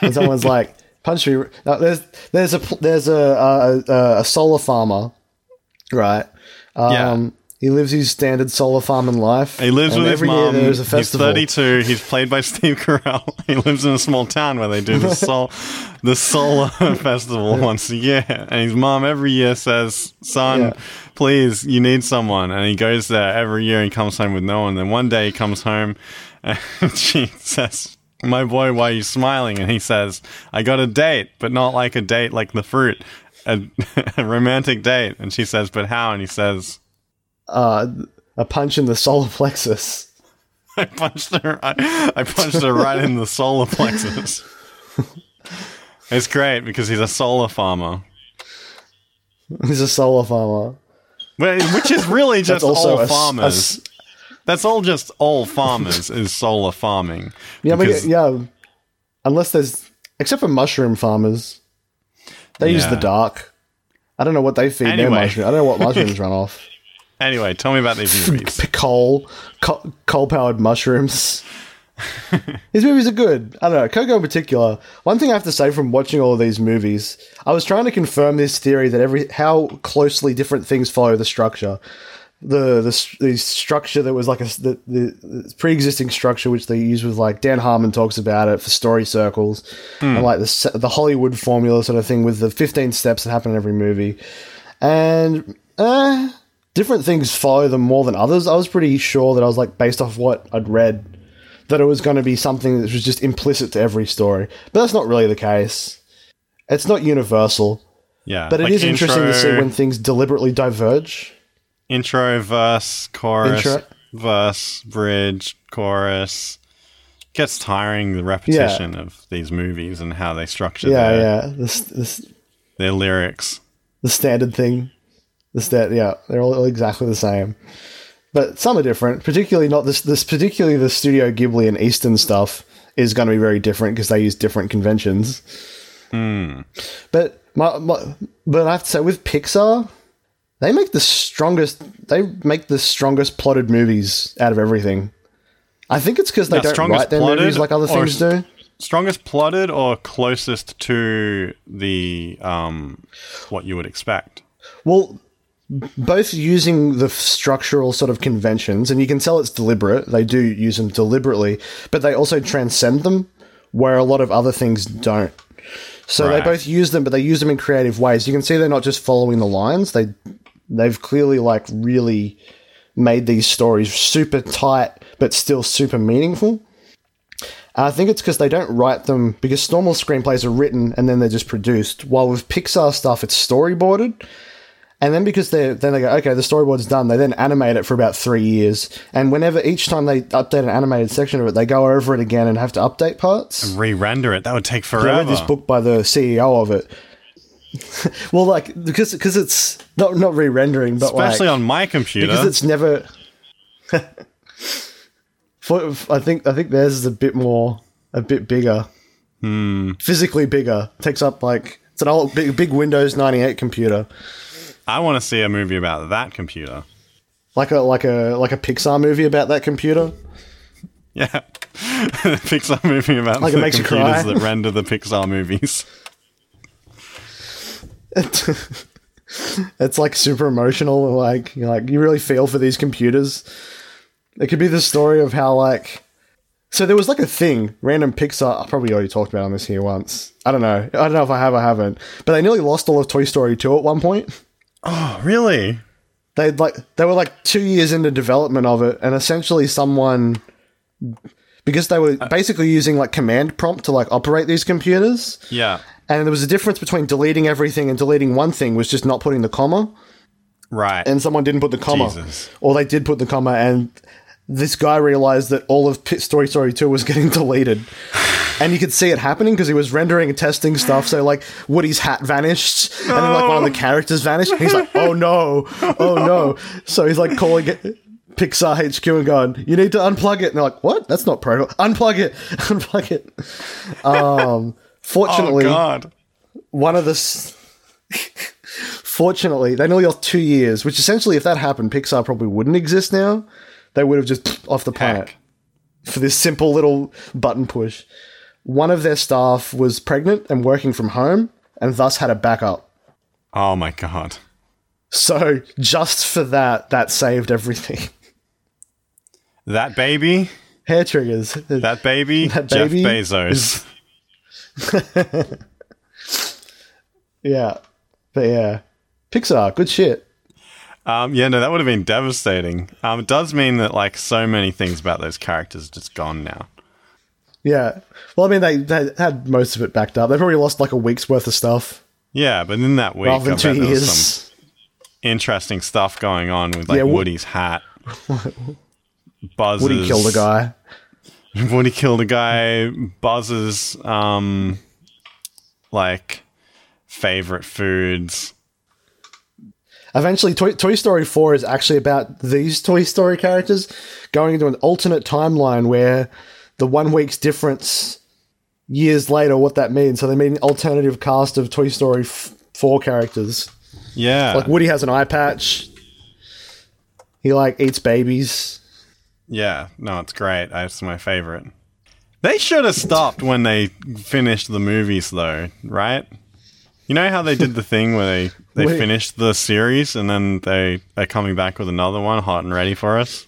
and someone's like, "Punch me!" There's there's a there's a a, a, a solar farmer, right? Um, Yeah. He lives his standard solar farming life. he lives with his year mom. There's a He's festival. 32. He's played by Steve Carell. He lives in a small town where they do the sol the solar festival once a year. And his mom every year says, "Son, Yeah. please, you need someone." And he goes there every year. and comes home with no one. Then one day he comes home, and she says, my boy, why are you smiling? And he says, I got a date, but not like a date like the fruit, a, a romantic date. And she says, but how? And he says, Uh, a punch in the solar plexus. I punched her. I, I punched her right in the solar plexus. It's great because he's a solar farmer, He's a solar farmer. Wh- which is really just also all a s- a farmers. s- That's all just all farmers is solar farming. Yeah, but Because- yeah. Unless there's, except for mushroom farmers, they use the dark. I don't know what they feed their Anyway. mushroom. I don't know what mushrooms run off. Anyway, tell me about these movies. Coal, co- coal-powered mushrooms. These movies are good. I don't know. Coco in particular. One thing I have to say from watching all of these movies, I was trying to confirm this theory that every how closely different things follow the structure. The the, the structure that was like a the, the, the pre-existing structure which they use with like Dan Harmon talks about it for story circles and like the the Hollywood formula sort of thing with the 15 steps that happen in every movie. And uh different things follow them more than others. I was pretty sure that I was like based off what I'd read that it was going to be something that was just implicit to every story. But that's not really the case. It's not universal, Yeah, but it like is interesting to see when things deliberately diverge. intro, verse, chorus, Intro. verse, bridge, chorus. Gets tiring the repetition of these movies and how they structure Yeah, their, yeah. This, this, their lyrics. the standard thing. The stat, yeah, they're all exactly the same. But some are different, particularly not this. This particularly the Studio Ghibli and Eastern stuff is going to be very different because they use different conventions. But my, my, but I have to say with Pixar, they make the strongest. They make the strongest plotted movies out of everything. I think it's because they Now, don't write their movies like other things do. Strongest plotted or closest to the um, what you would expect? Well, both using the structural sort of conventions, and you can tell it's deliberate. They do use them deliberately, but they also transcend them, where a lot of other things don't. So Right. they both use them, but they use them in creative ways. You can see they're not just following the lines. They they've clearly like really made these stories super tight, but still super meaningful. I think it's because they don't write them because normal screenplays are written and then they're just produced. While with Pixar stuff, it's storyboarded. And then because they then they go, okay, the storyboard's done, they then animate it for about three years. And whenever each time they update an animated section of it, they go over it again and have to update parts. and Re-render it. That would take I forever. read this book by the CEO of it. well, like because because it's not not re-rendering, but especially like, on my computer. because it's never. For, I think I think theirs is a bit more, a bit bigger, hmm. physically bigger. Takes up like it's an old big big Windows ninety eight computer, I want to see a movie about that computer. like a like a like a Pixar movie about that computer. Yeah, Pixar movie about Like the computers that render the Pixar movies. it's like super emotional like you like you really feel for these computers. It could be the story of how like so there was like a thing, random Pixar I probably already talked about on this here once. I don't know. I don't know if I have I haven't. But they nearly lost all of Toy Story 2 at one point. Oh, really? They like they were like 2 years into development of it and essentially someone because they were uh, basically using like command prompt to like operate these computers. Yeah. And there was a difference between deleting everything and deleting one thing was just not putting the comma. Right. and someone didn't put the comma, Jesus. or they did put the comma, and this guy realized that all of Pit Story Story Two was getting deleted, and you could see it happening because he was rendering and testing stuff. So like Woody's hat vanished, and then like one of the characters vanished. And he's like, "Oh no, oh no!" So he's like calling it. Pixar HQ and going, you need to unplug it. And they're like, what? That's not protocol. Unplug it. Unplug it. Um, oh fortunately, God. one of the. S- Fortunately, they nearly lost two years, which essentially, if that happened, Pixar probably wouldn't exist now. They would have just off the planet Heck. for this simple little button push. One of their staff was pregnant and working from home, and thus had a backup. Oh my God. So just for that, that saved everything. That baby. Hair triggers. That baby. That Jeff baby Bezos. yeah, but yeah, Pixar, good shit. Um, yeah, no, that would have been devastating. Um, it does mean that like so many things about those characters are just gone now. Yeah. Well, I mean, they, they had most of it backed up. They probably lost like a week's worth of stuff Yeah, but in that week, rather than two there was years. some interesting stuff going on with like Yeah, Wo- Woody's hat. Buzz's Woody killed a guy. Woody killed a guy. Buzz's um, like favorite foods. Eventually, Toy, Toy Story 4 is actually about these Toy Story characters going into an alternate timeline where the one week's difference years later, what that means. So they made an alternative cast of Toy Story f- 4 characters. Yeah, Like Woody has an eye patch. He like eats babies. yeah. No, it's great. It's my favorite. They should have stopped when they finished the movies, though, right? You know how they did the thing where they they Wait. finished the series and then they are coming back with another one, hot and ready for us.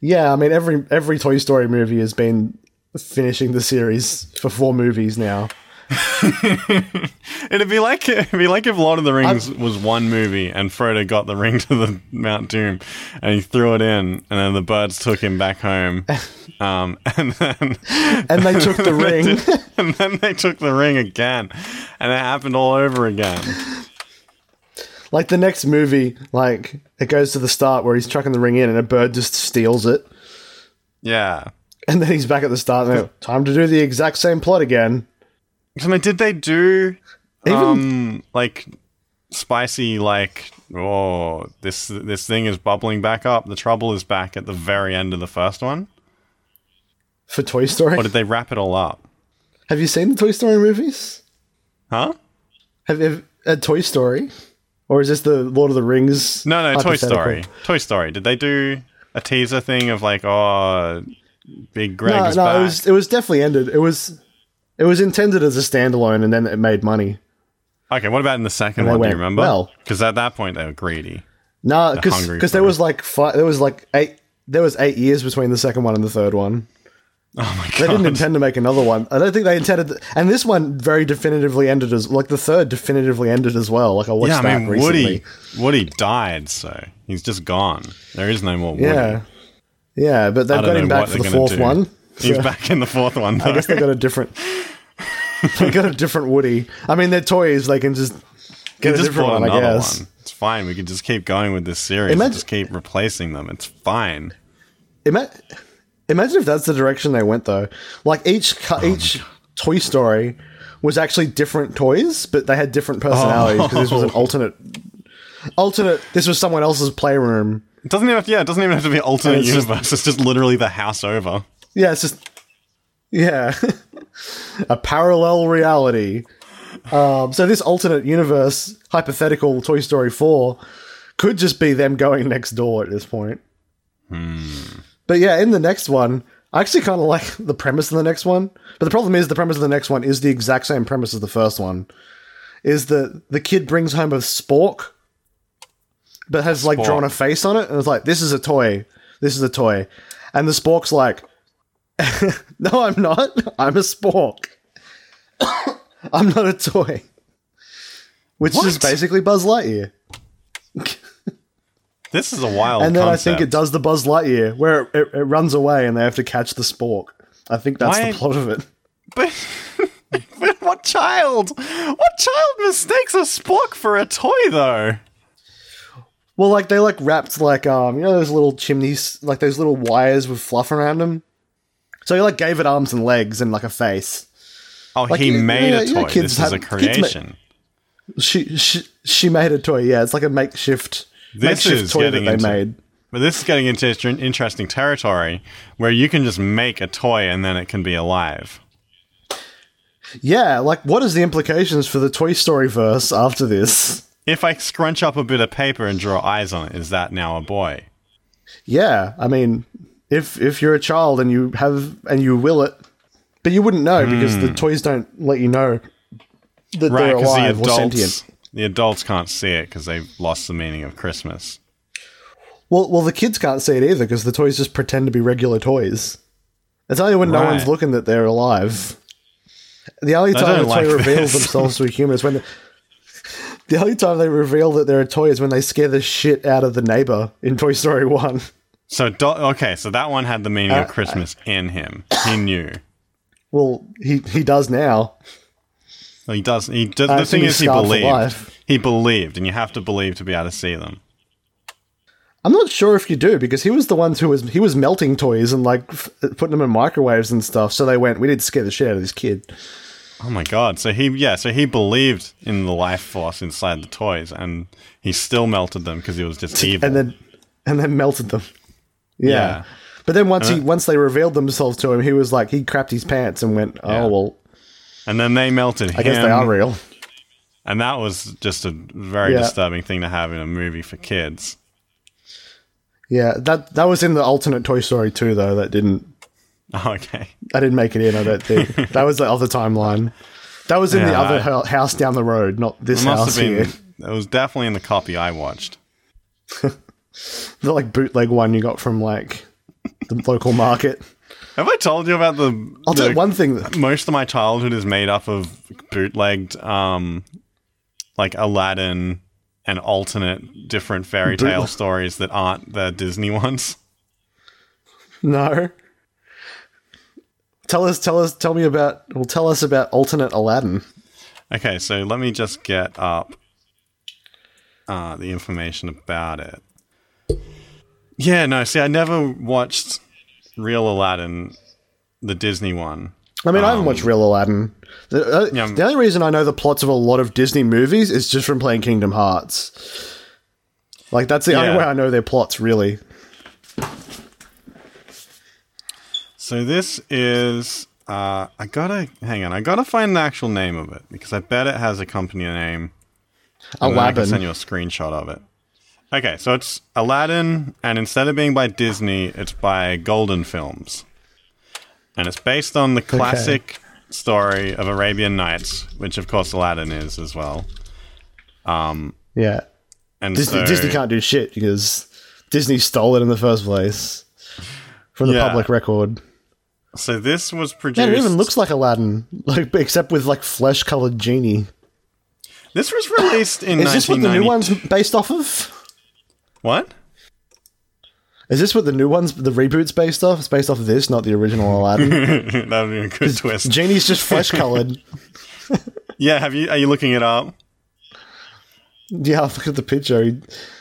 Yeah, I mean every every Toy Story movie has been finishing the series for four movies now. It'd be like it'd be like if Lord of the Rings was one movie and Frodo got the ring to the Mount Doom and he threw it in and then the birds took him back home. Um, and then And they took the ring. and then they took the ring again, and it happened all over again. Like the next movie, like it goes to the start where he's chucking the ring in and a bird just steals it. Yeah. And then he's back at the start and time to do the exact same plot again. I mean, did they do Even- um like spicy like oh this this thing is bubbling back up the trouble is back at the very end of the first one For Toy Story. or did they wrap it all up Have you seen the Toy Story movies? huh Have a Toy Story? Or is this the Lord of the Rings? no no toy story toy story did they do a teaser thing of like oh big greg No, is no, back it was it was definitely ended. It was it was intended as a standalone and then it made money. okay what about in the second one do you remember well. because at that point they were greedy No, because hungry there was like five, there was like eight there was eight years between the second one and the third one. oh my god They didn't intend to make another one. I don't think they intended. And this one very definitively ended as like the third definitively ended as well. Like I watched yeah, that I mean recently. Woody. Woody died, so he's just gone. There is no more Woody. Yeah, yeah, but they've got him back for the fourth one. He's So back in the fourth one. Though. I guess they got a different. they got a different Woody. I mean, they're toys. They can just get a just different one. I guess. one. It's fine. We can just keep going with this series. Imagine- just keep replacing them. It's fine. Ima- imagine if that's the direction they went though. Like each cu- Oh each Toy Story was actually different toys, but they had different oh. personalities because this was an alternate. Alternate. This was someone else's playroom. It doesn't even. Have, yeah, it doesn't even have to be alternate it's just- universe. it's just literally the house over. Yeah, it's just yeah, a parallel reality. Um, so this alternate universe, hypothetical Toy Story four, could just be them going next door at this point. But yeah, in the next one, I actually kind of like the premise of the next one. But the problem is, the premise of the next one is the exact same premise as the first one. Is that the kid brings home a spork, but has like Spork. drawn a face on it, and it's like, "This is a toy. This is a toy," and the spork's like, "No, I'm not. I'm a spork. I'm not a toy." Which is basically Buzz Lightyear. This is a wild. and then I think it does the Buzz Lightyear, where it, it, it runs away and they have to catch the spork. I think that's Why- the plot of it. But, but what child? What child mistakes a spork for a toy, though? Well, like they like wrapped like um, you know those little chimneys, like those little wires with fluff around them. So he like gave it arms and legs and like a face. Oh, Like, he made yeah, a yeah, toy. kids this is a kids ma- creation. She she she made a toy. Yeah, it's like a makeshift This makeshift toy that they into- made. But this is getting into interesting territory where you can just make a toy and then it can be alive. Yeah, like what is the implications for the Toy Story verse after this? If I scrunch up a bit of paper and draw eyes on it, is that now a boy? Yeah, I mean, if if you're a child and you have and you will it, but you wouldn't know because the toys don't let you know that Hmm. Right, they're because the alive or sentient. the adults can't see it because they've lost the meaning of Christmas. Well, well, the kids can't see it either because the toys just pretend to be regular toys. It's only when no one's looking that they're alive. The only time the don't toy like reveals themselves to a human is when. The, the only time they reveal that they're a toy is when they scare the shit out of the neighbor in Toy Story One. So, do- okay, so that one had the meaning Uh, of Christmas in him. He knew. Well, he he does now. Well, he does. He does. I the thing is, he believed. He believed, and you have to believe to be able to see them. I'm not sure if you do because he was the one who was he was melting toys and like f- putting them in microwaves and stuff. So they went, we need to scare the shit out of this kid. Oh my god! So he, yeah, so he believed in the life force inside the toys, and he still melted them because he was just evil. and then and then melted them. Yeah. Yeah. But then once he once they revealed themselves to him, he was like he crapped his pants and went, "Oh Yeah. well, And then they melted I guess they are real." And that was just a very Yeah. disturbing thing to have in a movie for kids. Yeah, that that was in the alternate Toy Story too, though. That didn't Oh, okay. I didn't make it in. I don't think that was the other timeline. That was in the other I- house down the road, not this It must house have been. here. It was definitely in the copy I watched. The like bootleg one you got from like the local market. Have I told you about the? I'll tell you one thing. that- most of my childhood is made up of bootlegged, um, like Aladdin and alternate different fairy tale stories that aren't the Disney ones. No. Tell us, tell us, tell me about. Well, tell us about alternate Aladdin. Okay, so let me just get up uh, the information about it. Yeah, no, see, I never watched Real Aladdin, the Disney one. I mean, I haven't watched Real Aladdin. The, uh, Yeah. the only reason I know the plots of a lot of Disney movies is just from playing Kingdom Hearts. Like that's the only way I know their plots, really. So this is. Uh, I gotta hang on. I gotta find the actual name of it because I bet it has a company name. Then I can send you a screenshot of it. Okay, so it's Aladdin, and instead of being by Disney, it's by Golden Films, and it's based on the classic story of Arabian Nights, which of course Aladdin is as well. Um, Yeah, and Disney, so, Disney can't do shit because Disney stole it in the first place from the Yeah. public record. So this was produced. Man, it even looks like Aladdin, like except with like flesh-colored genie. This was released in Is this what the new one's based off of? What? Is this what the new one's the reboot's based off? It's based off of this, not the original Aladdin. that would be a good twist. Genie's just flesh-colored. Yeah, have you? Are you looking it up? yeah, look at the picture.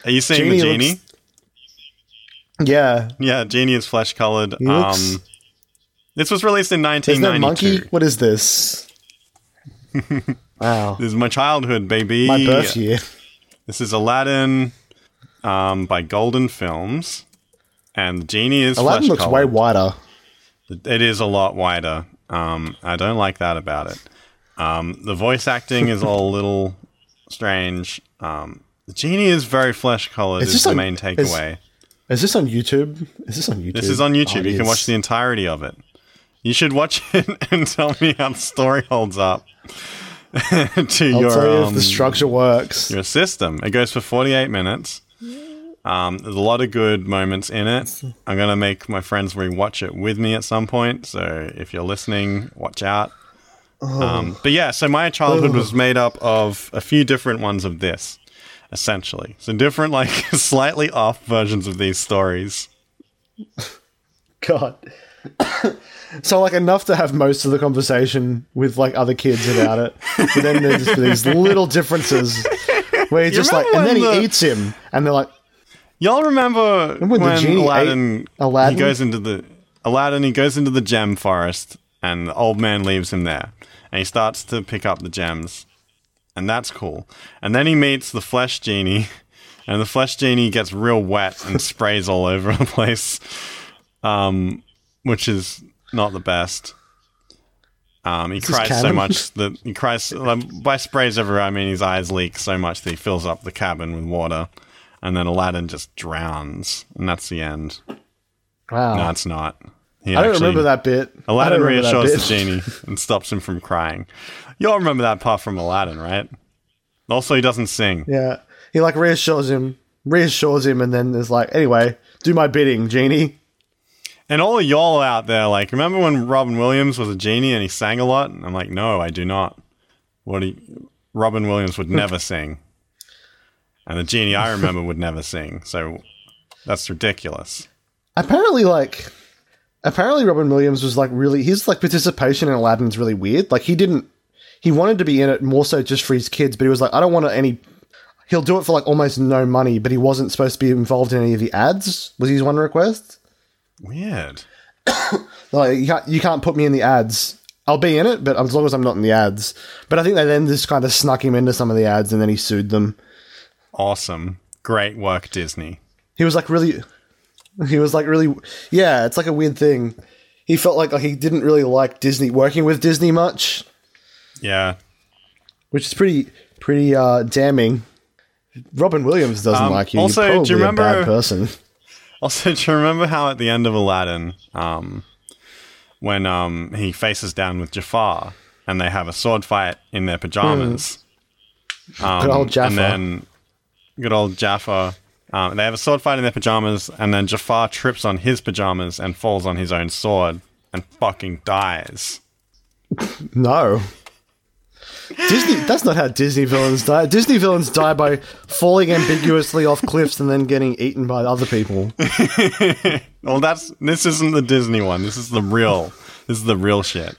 Are you seeing Genie the genie? looks- Yeah, Yeah, genie is flesh colored. Um, this was released in There's no 1992. monkey. What is this? wow, This is my childhood, baby. my birth year. This is Aladdin um, by Golden Films, and the genie is Aladdin flesh looks way wider. It is a lot wider. Um, I don't like that about it. Um, the voice acting is all a little strange. Um, the genie is very flesh colored. Is Is the on- main takeaway. Is this on YouTube? Is this on YouTube? This is on YouTube. Oh, you can watch the entirety of it. You should watch it and tell me how the story holds up to I'll your tell you if um, the structure works. your system. It goes for 48 minutes. Um, there's a lot of good moments in it. I'm gonna make my friends rewatch it with me at some point. So if you're listening, watch out. Um, but yeah, so my childhood was made up of a few different ones of this, essentially. So different, like slightly off versions of these stories. God. so like enough to have most of the conversation with like other kids about it, but then there's just these little differences where You just like, and then when he eats him, and they're like, Y'all remember when when, the genie ate Aladdin, Aladdin? he goes into the Aladdin he goes into the gem forest and the old man leaves him there and he starts to pick up the gems and that's cool. And then he meets the flesh genie and the flesh genie gets real wet and sprays all over the place. Um which is not the best. Um, he cries so much that he cries um, by sprays everywhere. I mean, his eyes leak so much that he fills up the cabin with water, and then Aladdin just drowns, and that's the end. wow. No, it's not. He I don't actually- remember that bit. Aladdin reassures the genie and stops him from crying. You all remember that part from Aladdin, right? Also, he doesn't sing. Yeah, he like reassures him, reassures him, and then there's like, anyway, do my bidding, genie. And all of y'all out there, like, remember when Robin Williams was a genie and he sang a lot? I'm like, no, I do not. What he, Robin Williams would never sing. And the genie I remember would never sing. So that's ridiculous. Apparently, like, apparently Robin Williams was like really his like participation in Aladdin's really weird. Like he didn't he wanted to be in it more so just for his kids, but he was like, I don't want any he'll do it for like almost no money, but he wasn't supposed to be involved in any of the ads, was his one request. Weird. Like you can't you can't put me in the ads. I'll be in it, but as long as I'm not in the ads. But I think they then just kind of snuck him into some of the ads and then he sued them. Awesome. Great work, Disney. He was like really he was like really yeah, it's like a weird thing. He felt like, like he didn't really like Disney working with Disney much. Yeah. which is pretty pretty uh, damning. Robin Williams doesn't Um, like you. also, You're do you remember- a bad person? Also, do you remember how at the end of Aladdin, um, when um, he faces down with Jafar and they have a sword fight in their pajamas? Um, Good old Jafar. And then good old Jafar. Um, they have a sword fight in their pajamas, and then Jafar trips on his pajamas and falls on his own sword and fucking dies. No. Disney. That's not how Disney villains die. Disney villains die by falling ambiguously off cliffs and then getting eaten by other people. Well, that's this isn't the Disney one. This is the real. This is the real shit.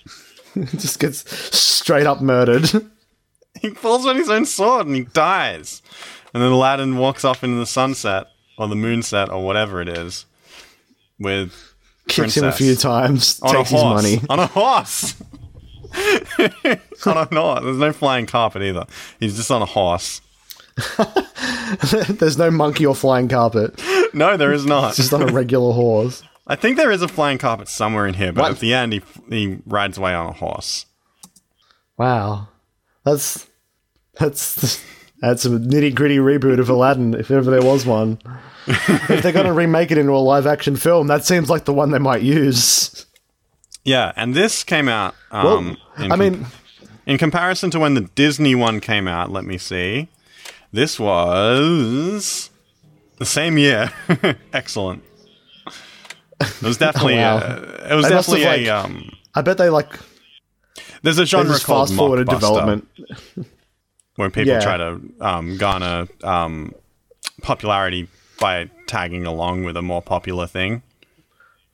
Just gets straight up murdered. He falls on his own sword and he dies. And then Aladdin walks off into the sunset or the moonset or whatever it is with Kicks him a few times. on takes a his money. On a horse. on a horse. There's no flying carpet either. He's just on a horse. There's no monkey or flying carpet. No, there is not. It's just on a regular horse. I think there is a flying carpet somewhere in here, but What? at the end he he rides away on a horse. Wow, that's that's that's a nitty gritty reboot of Aladdin, if ever there was one. if they're going to remake it into a live action film, that seems like the one they might use. Yeah, and this came out. Um, Well, I com- mean, in comparison to when the Disney one came out, let me see. This was the same year. Excellent. It was definitely. Wow. uh, it was They definitely a. like- Um, I bet they like there's a genre called fast forwarded development. Where people Yeah. try to um, garner um, popularity by tagging along with a more popular thing.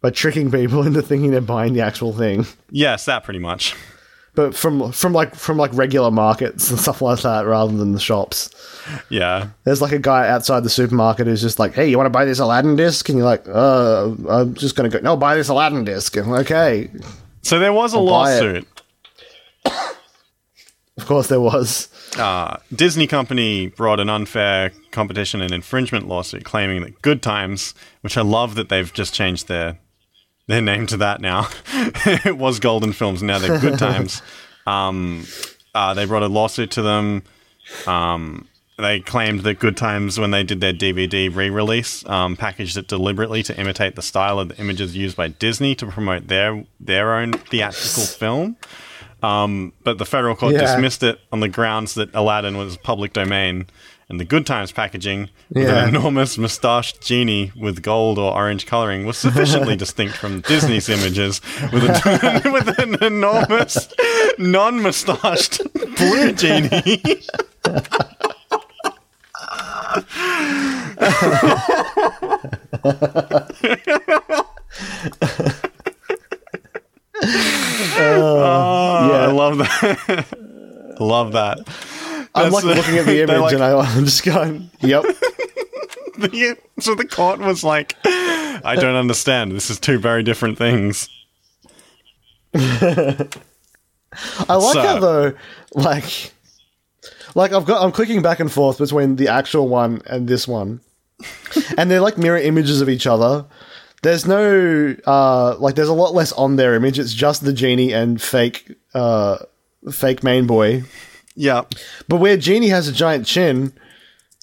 by tricking people into thinking they're buying the actual thing. Yes, that pretty much. But from from like from like regular markets and stuff like that, rather than the shops. Yeah. There's like a guy outside the supermarket who's just like, "Hey, you want to buy this Aladdin disc?" And you're like, "Uh, I'm just gonna go. No, buy this Aladdin disc." And I'm like, okay, So there was a I'll lawsuit. Of course there was. uh, Disney Company brought an unfair competition and infringement lawsuit claiming that Good Times, which I love that they've just changed their their name to that now. it was Golden Films, now they're Good Times. Um, uh, they brought a lawsuit to them. Um, they claimed that Good Times, when they did their DVD re-release, um, packaged it deliberately to imitate the style of the images used by Disney to promote their their own theatrical film. Um, but the federal court Yeah. dismissed it on the grounds that Aladdin was public domain, and the Good Times packaging with Yeah. an enormous moustached genie with gold or orange coloring was sufficiently distinct from Disney's images with, a, with an enormous non-moustached blue genie. Oh, Yeah. I love that. I love that. I'm That's like looking at the image like- and I, I'm just going, "Yep." The- so the court was like, I don't understand. This is two very different things. I like So- how though, like, like I've got I'm clicking back and forth between the actual one and this one, and they're like mirror images of each other. There's no uh like there's a lot less on their image. It's just the genie and fake uh fake main boy. Yeah. But where genie has a giant chin,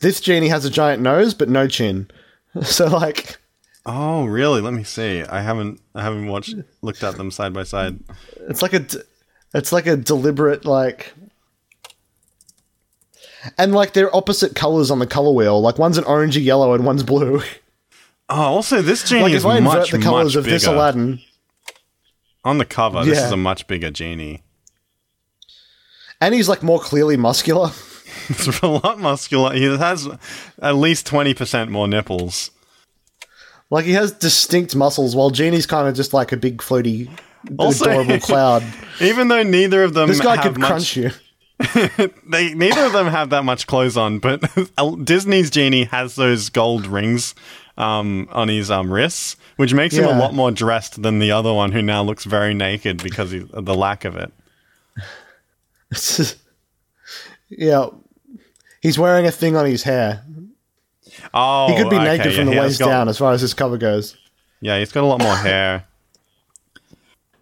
this genie has a giant nose but no chin. So like Oh, really? Let me see. I haven't. I haven't watched. Looked at them side by side. It's like a, it's like a deliberate like, and like they're opposite colors on the color wheel. Like one's an orangey yellow and one's blue. Oh, also this genie like is invert much the colors much of bigger. this Aladdin, On the cover, this is a much bigger genie. and he's like more clearly muscular. It's a lot muscular. He has at least twenty percent more nipples. Like he has distinct muscles, while Genie's kind of just like a big floaty, Also- adorable cloud. Even though neither of them This guy have could much, crunch you. they neither of them have that much clothes on, but Disney's genie has those gold rings um, on his um, wrists, which makes him a lot more dressed than the other one, who now looks very naked because of the lack of it. yeah, he's wearing a thing on his hair. Oh, He could be okay, naked yeah, from the waist got- down, as far as his cover goes. Yeah, he's got a lot more hair.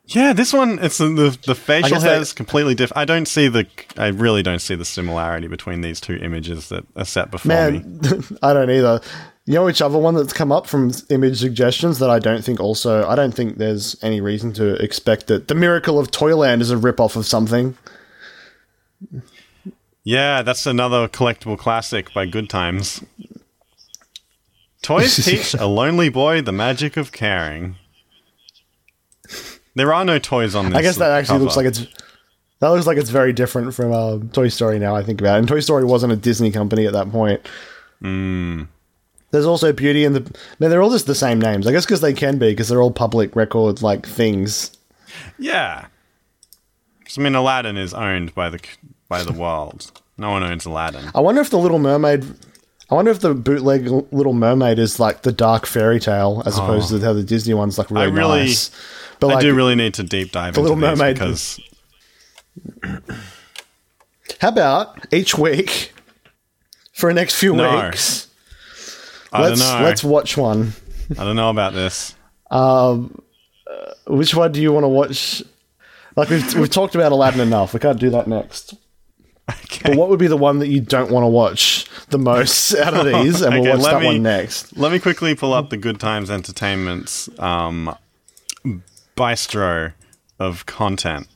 Yeah, this one it's the the, facial hair is completely different. I don't see the I really don't see the similarity between these two images that are set before me. Man, I don't either. You know which other one that's come up from image suggestions that I don't think also I don't think there's any reason to expect that The Miracle of Toyland is a rip off of something. Yeah, that's another collectible classic by Good Times. Toys teach a lonely boy the magic of caring. There are no toys on this. I guess that actually cover. looks like it's that looks like it's very different from uh, Toy Story. Now I think about it, and Toy Story wasn't a Disney company at that point. Hmm. There's also Beauty and the. Man, they're all just the same names. I guess because they can be because they're all public record like things. Yeah. I mean, Aladdin is owned by the by the world. No one owns Aladdin. I wonder if the Little Mermaid. I wonder if the bootleg Little Mermaid is like the dark fairy tale as oh. opposed to how the Disney one's like really, Oh. I really- nice. But I like, do really need to deep dive The into Little Mermaid- because how about each week for the next few No. weeks? I let's don't know. let's watch one. I don't know about this. Um, uh, which one do you want to watch? Like we've we've talked about Aladdin enough. We can't do that next. Okay. But what would be the one that you don't want to watch the most out of these? And we'll watch that me- one next. Let me quickly pull up the Good Times Entertainment's um, bistro of content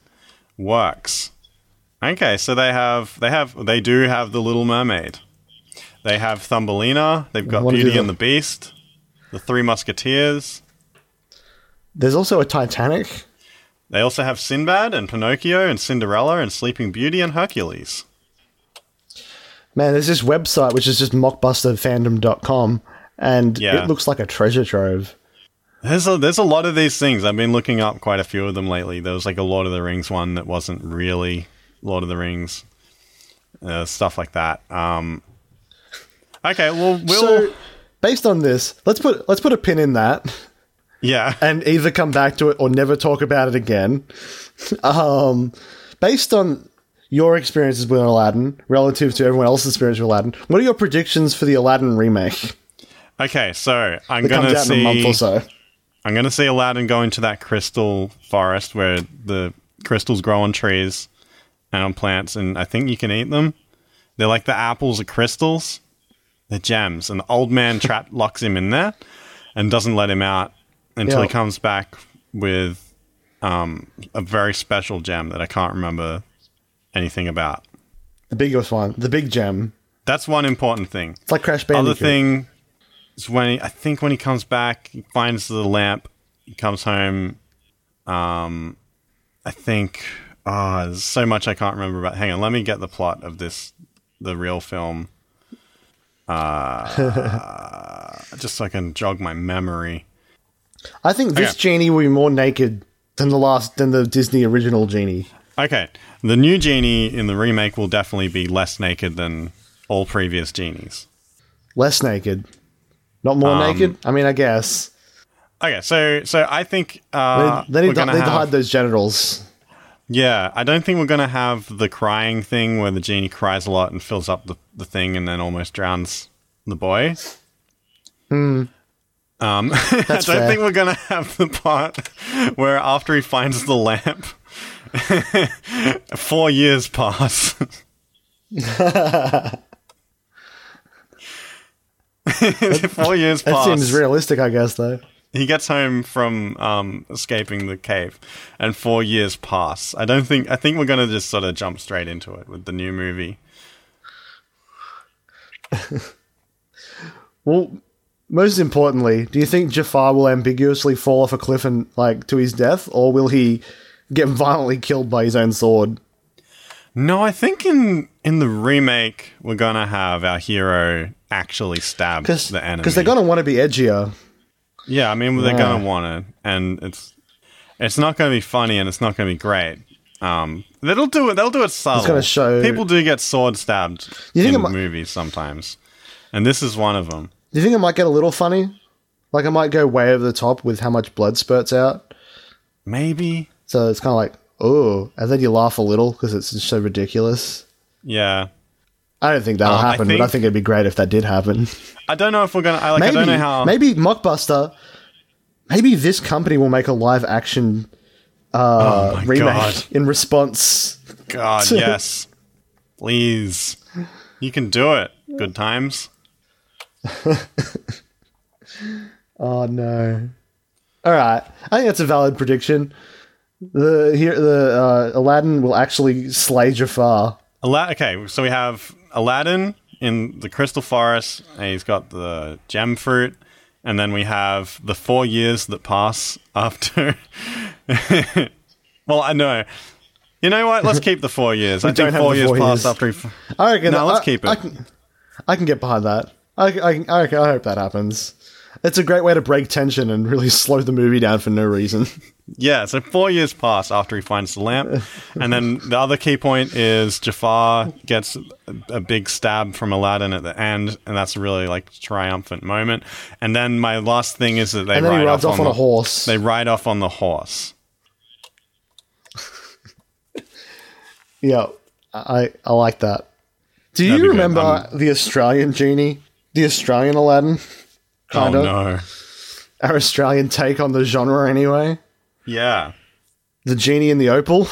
works. Okay, so they have they have they do have the Little Mermaid. They have Thumbelina. They've got Beauty and the Beast, the Three Musketeers. There's also a Titanic. They also have Sinbad and Pinocchio and Cinderella and Sleeping Beauty and Hercules. Man, there's this website which is just mockbusterfandom.com and Yeah. it looks like a treasure trove. There's a there's a lot of these things. I've been looking up quite a few of them lately. There was like a Lord of the Rings one that wasn't really Lord of the Rings, uh, stuff like that. Um, okay, well we'll So based on this, let's put let's put a pin in that yeah and either come back to it or never talk about it again. Um, based on your experiences with Aladdin relative to everyone else's experience with Aladdin, what are your predictions for the Aladdin remake okay. So I'm that gonna a month or so? I'm gonna see Aladdin go into that crystal forest where the crystals grow on trees and on plants, and I think you can eat them. They're like the apples of crystals. They're gems, and the old man trap locks him in there and doesn't let him out until Yeah. he comes back with um, a very special gem that I can't remember anything about. The biggest one, the big gem. That's one important thing. It's like Crash Bandicoot. The Other thing is when he, I think when he comes back, he finds the lamp. He comes home. Um, I think oh, there's so much I can't remember about. Hang on, let me get the plot of this, the real film. Uh, just so I can jog my memory. I think this Okay. genie will be more naked than the last than the Disney original genie. Okay, the new genie in the remake will definitely be less naked than all previous genies. Less naked. Not more Um, naked? I mean, I guess. Okay, so so I think uh, they they need, to, they need to hide those genitals. Yeah, I don't think we're going to have the crying thing where the genie cries a lot and fills up the, the thing and then almost drowns the boy. Hmm. Um, I don't fair. think we're going to have the part where after he finds the lamp, four years pass. four years That pass seems realistic, I guess, though. He gets home from um, escaping the cave, and four years pass. I don't think. I think we're gonna just sort of jump straight into it with the new movie. Well, most importantly, do you think Jafar will ambiguously fall off a cliff and like to his death, or will he get violently killed by his own sword? No, I think in in the remake we're gonna have our hero actually stab the enemy. Because they're gonna want to be edgier. Yeah, I mean they're Yeah. gonna want it, and it's it's not gonna be funny, and it's not gonna be great. Um, they'll do it. They'll do it subtle. gonna show- people do get sword stabbed You think in it mi- movies sometimes, and this is one of them. Do you think it might get a little funny? Like it might go way over the top with how much blood spurts out. Maybe, So it's kind of like, oh, and then you laugh a little because it's just so ridiculous. yeah. I don't think that'll Um, I happen, but I think- think it'd be great if that did happen. I don't know if we're gonna. I like. maybe, I don't know how. maybe Mockbuster, maybe this company will make a live action uh, oh remake god! in response. God, yes. Please, you can do it. Good times. Oh no! All right, I think that's a valid prediction. The here the uh, Aladdin will actually slay Jafar. Ala- okay, so we have Aladdin in the Crystal Forest, and he's got the gem fruit, and then we have the four years that pass after. well, I know. You know what? Let's keep the four years. I don't think four years four pass years. after. He f- I reckon. No, let's I- keep it. I can, I can get behind that. I, I, I, reckon- I hope that happens. It's a great way to break tension and really slow the movie down for no reason. yeah, so four years pass after he finds the lamp, and then the other key point is Jafar gets a, big stab from Aladdin at the end, and that's a really like triumphant moment. And then my last thing is that they and ride rides off on the, a horse. They ride off on the horse. Yeah, I I like that. Do That'd you remember Um, the Australian genie, the Australian Aladdin? Kind oh of no! our Australian take on the genre, anyway. Yeah, The genie in the opal.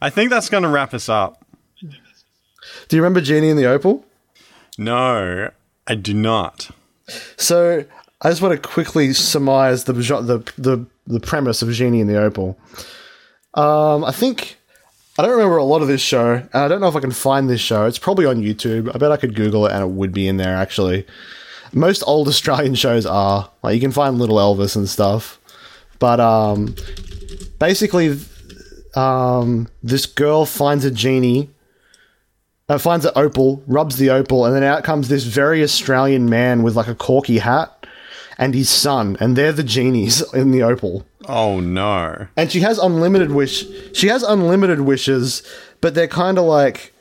I think that's going to wrap us up. Do you remember Genie in the Opal? No, I do not. So I just want to quickly surmise the the the, the premise of Genie in the Opal. Um, I think I don't remember a lot of this show, and I don't know if I can find this show. It's probably on YouTube. I bet I could Google it, and it would be in there. Actually, most old Australian shows are like you can find Little Elvis and stuff, but um, basically, um, this girl finds a genie uh, finds an opal, rubs the opal, and then out comes this very Australian man with like a corky hat and his son, and they're the genies in the opal. Oh no! And she has unlimited wish. She has unlimited wishes, but they're kind of like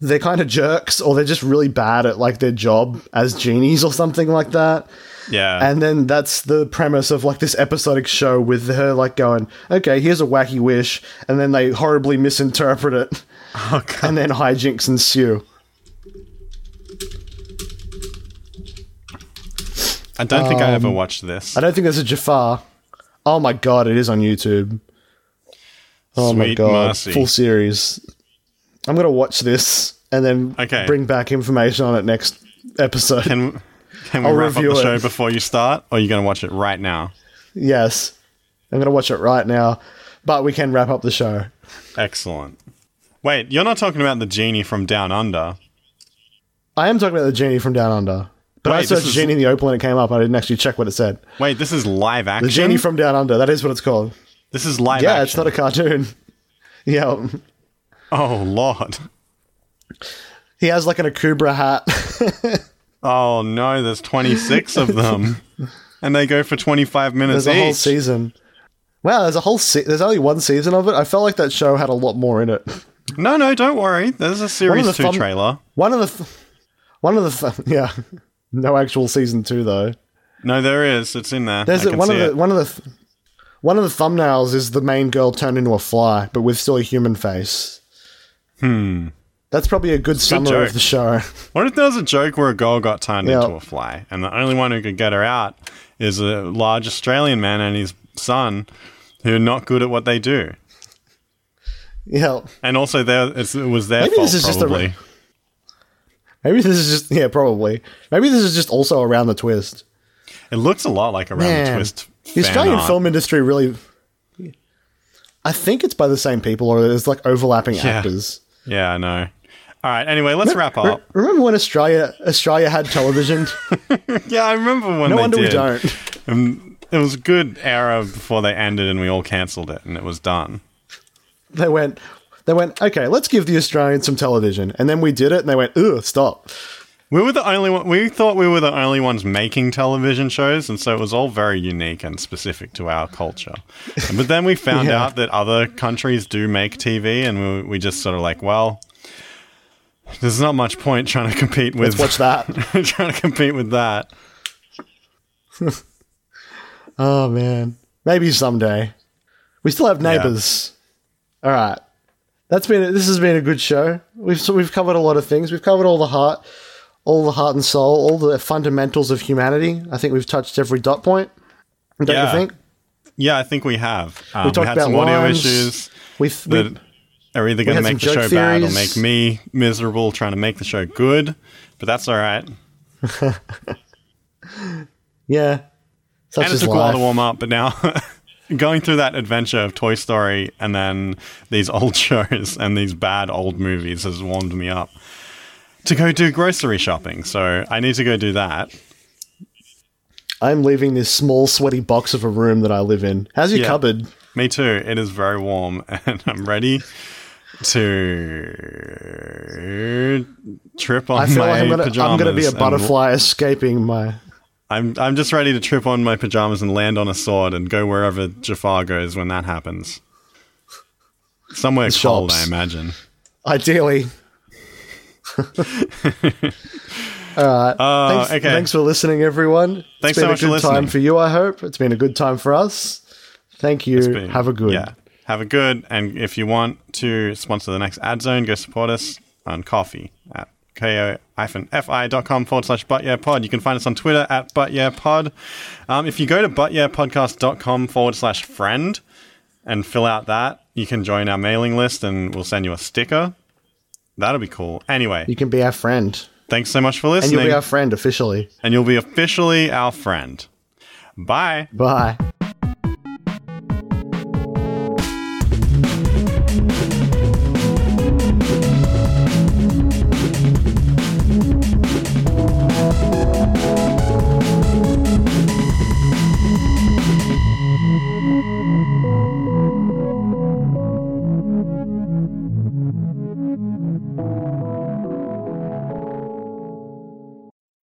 they're kind of jerks, or they're just really bad at like their job as genies or something like that. Yeah, And then that's the premise of like this episodic show with her like going, okay, here's a wacky wish, and then they horribly misinterpret it, oh, and then hijinks ensue. I don't think I ever um, watched this. I don't think there's a Jafar. Oh my god, it is on YouTube. Oh my god, mercy. full series. I'm gonna watch this and then Okay. bring back information on it next episode. Can can we I'll wrap up review the it. show before you start, or are you going to watch it right now? yes, I'm gonna watch it right now, but we can wrap up the show. Excellent. Wait, you're not talking about the genie from Down Under? I am talking about the genie from Down Under, but I Wait, this searched is- genie in the opal and it came up. I didn't actually check what it said. Wait, this is live action. The genie from Down Under. That is what it's called. this is live yeah, action. it's not a cartoon. yeah, um, Oh lord. he has like an Akubra hat. Oh no, there's 26 of them, and they go for 25 minutes There's a whole each. season. Wow, there's a whole se- there's only one season of it. I felt like that show had a lot more in it. No, no, don't worry. There's a series the two trailer. One of the th- one of the th- yeah, no actual season 2 though. No, there is. It's in there. There's I a, can one of the it. one of the th- one of the thumbnails is the main girl turned into a fly but with still a human face. Hmm. That's probably a good summary of the show. What if there was a joke where a girl got turned Yeah. into a fly, and the only one who could get her out is a large Australian man and his son, who are not good at what they do, yeah. and also there it's, it was their Maybe fault this is just a- probably. Maybe this is just yeah, probably. Maybe this is just also around the twist. it looks a lot like around the twist. The Australian art. film industry really I think it's by the same people or there's like overlapping Yeah. actors. Yeah, I know. All right. Anyway, let's wrap up. remember when Australia Australia had television? Yeah, I remember when no wonder did. we don't. Um, it was a good era before they ended, and we all cancelled it, and it was done. They went they went, okay, let's give the Australians some television. And then we did it and they went, ugh, stop. We were the only one. We thought we were the only ones making television shows, and so it was all very unique and specific to our culture. but then we found Yeah. out that other countries do make TV, and we, we just sort of like, well, there's not much point trying to compete with Let's watch that. trying to compete with that. Oh man, maybe someday. We still have neighbors. All right, that's been this has been a good show. We've so we've covered a lot of things. We've covered all the heart, all the heart and soul, all the fundamentals of humanity. I think we've touched every dot point. Don't Yeah. you think? Yeah, I think we have. Um, we, talked had about some audio lines. issues We've, we, that are either going to make the show joke bad or make me miserable trying to make the show good. But that's all right. yeah, such and it took a while to warm up, but now going through that adventure of Toy Story and then these old shows and these bad old movies has warmed me up to go do grocery shopping. So I need to go do that. I'm leaving this small, sweaty box of a room that I live in. How's your Yeah. cupboard? Me too. It is very warm, and I'm ready to trip on I feel my like I'm gonna, pajamas. I'm gonna be a butterfly escaping my. I'm I'm just ready to trip on my pajamas and land on a sword and go wherever Jafar goes when that happens. Somewhere cold, shops. I imagine. Ideally. All right. Oh, thanks, okay. thanks for listening, everyone. Thanks it's been so a much for good listening. time for you, I hope. It's been a good time for us. Thank you. been- Have a good. Yeah. Have a good. And if you want to sponsor the next ad zone, go support us on Ko-fi at ko-fi.com forward slash but yeah pod. You can find us on Twitter at but yeah pod. Um, if you go to but yeah podcast.com forward slash friend and fill out that, you can join our mailing list and we'll send you a sticker. That'll be cool. Anyway, You can be our friend. thanks so much for And listening. you'll be our friend officially. and you'll be officially our friend. Bye. Bye.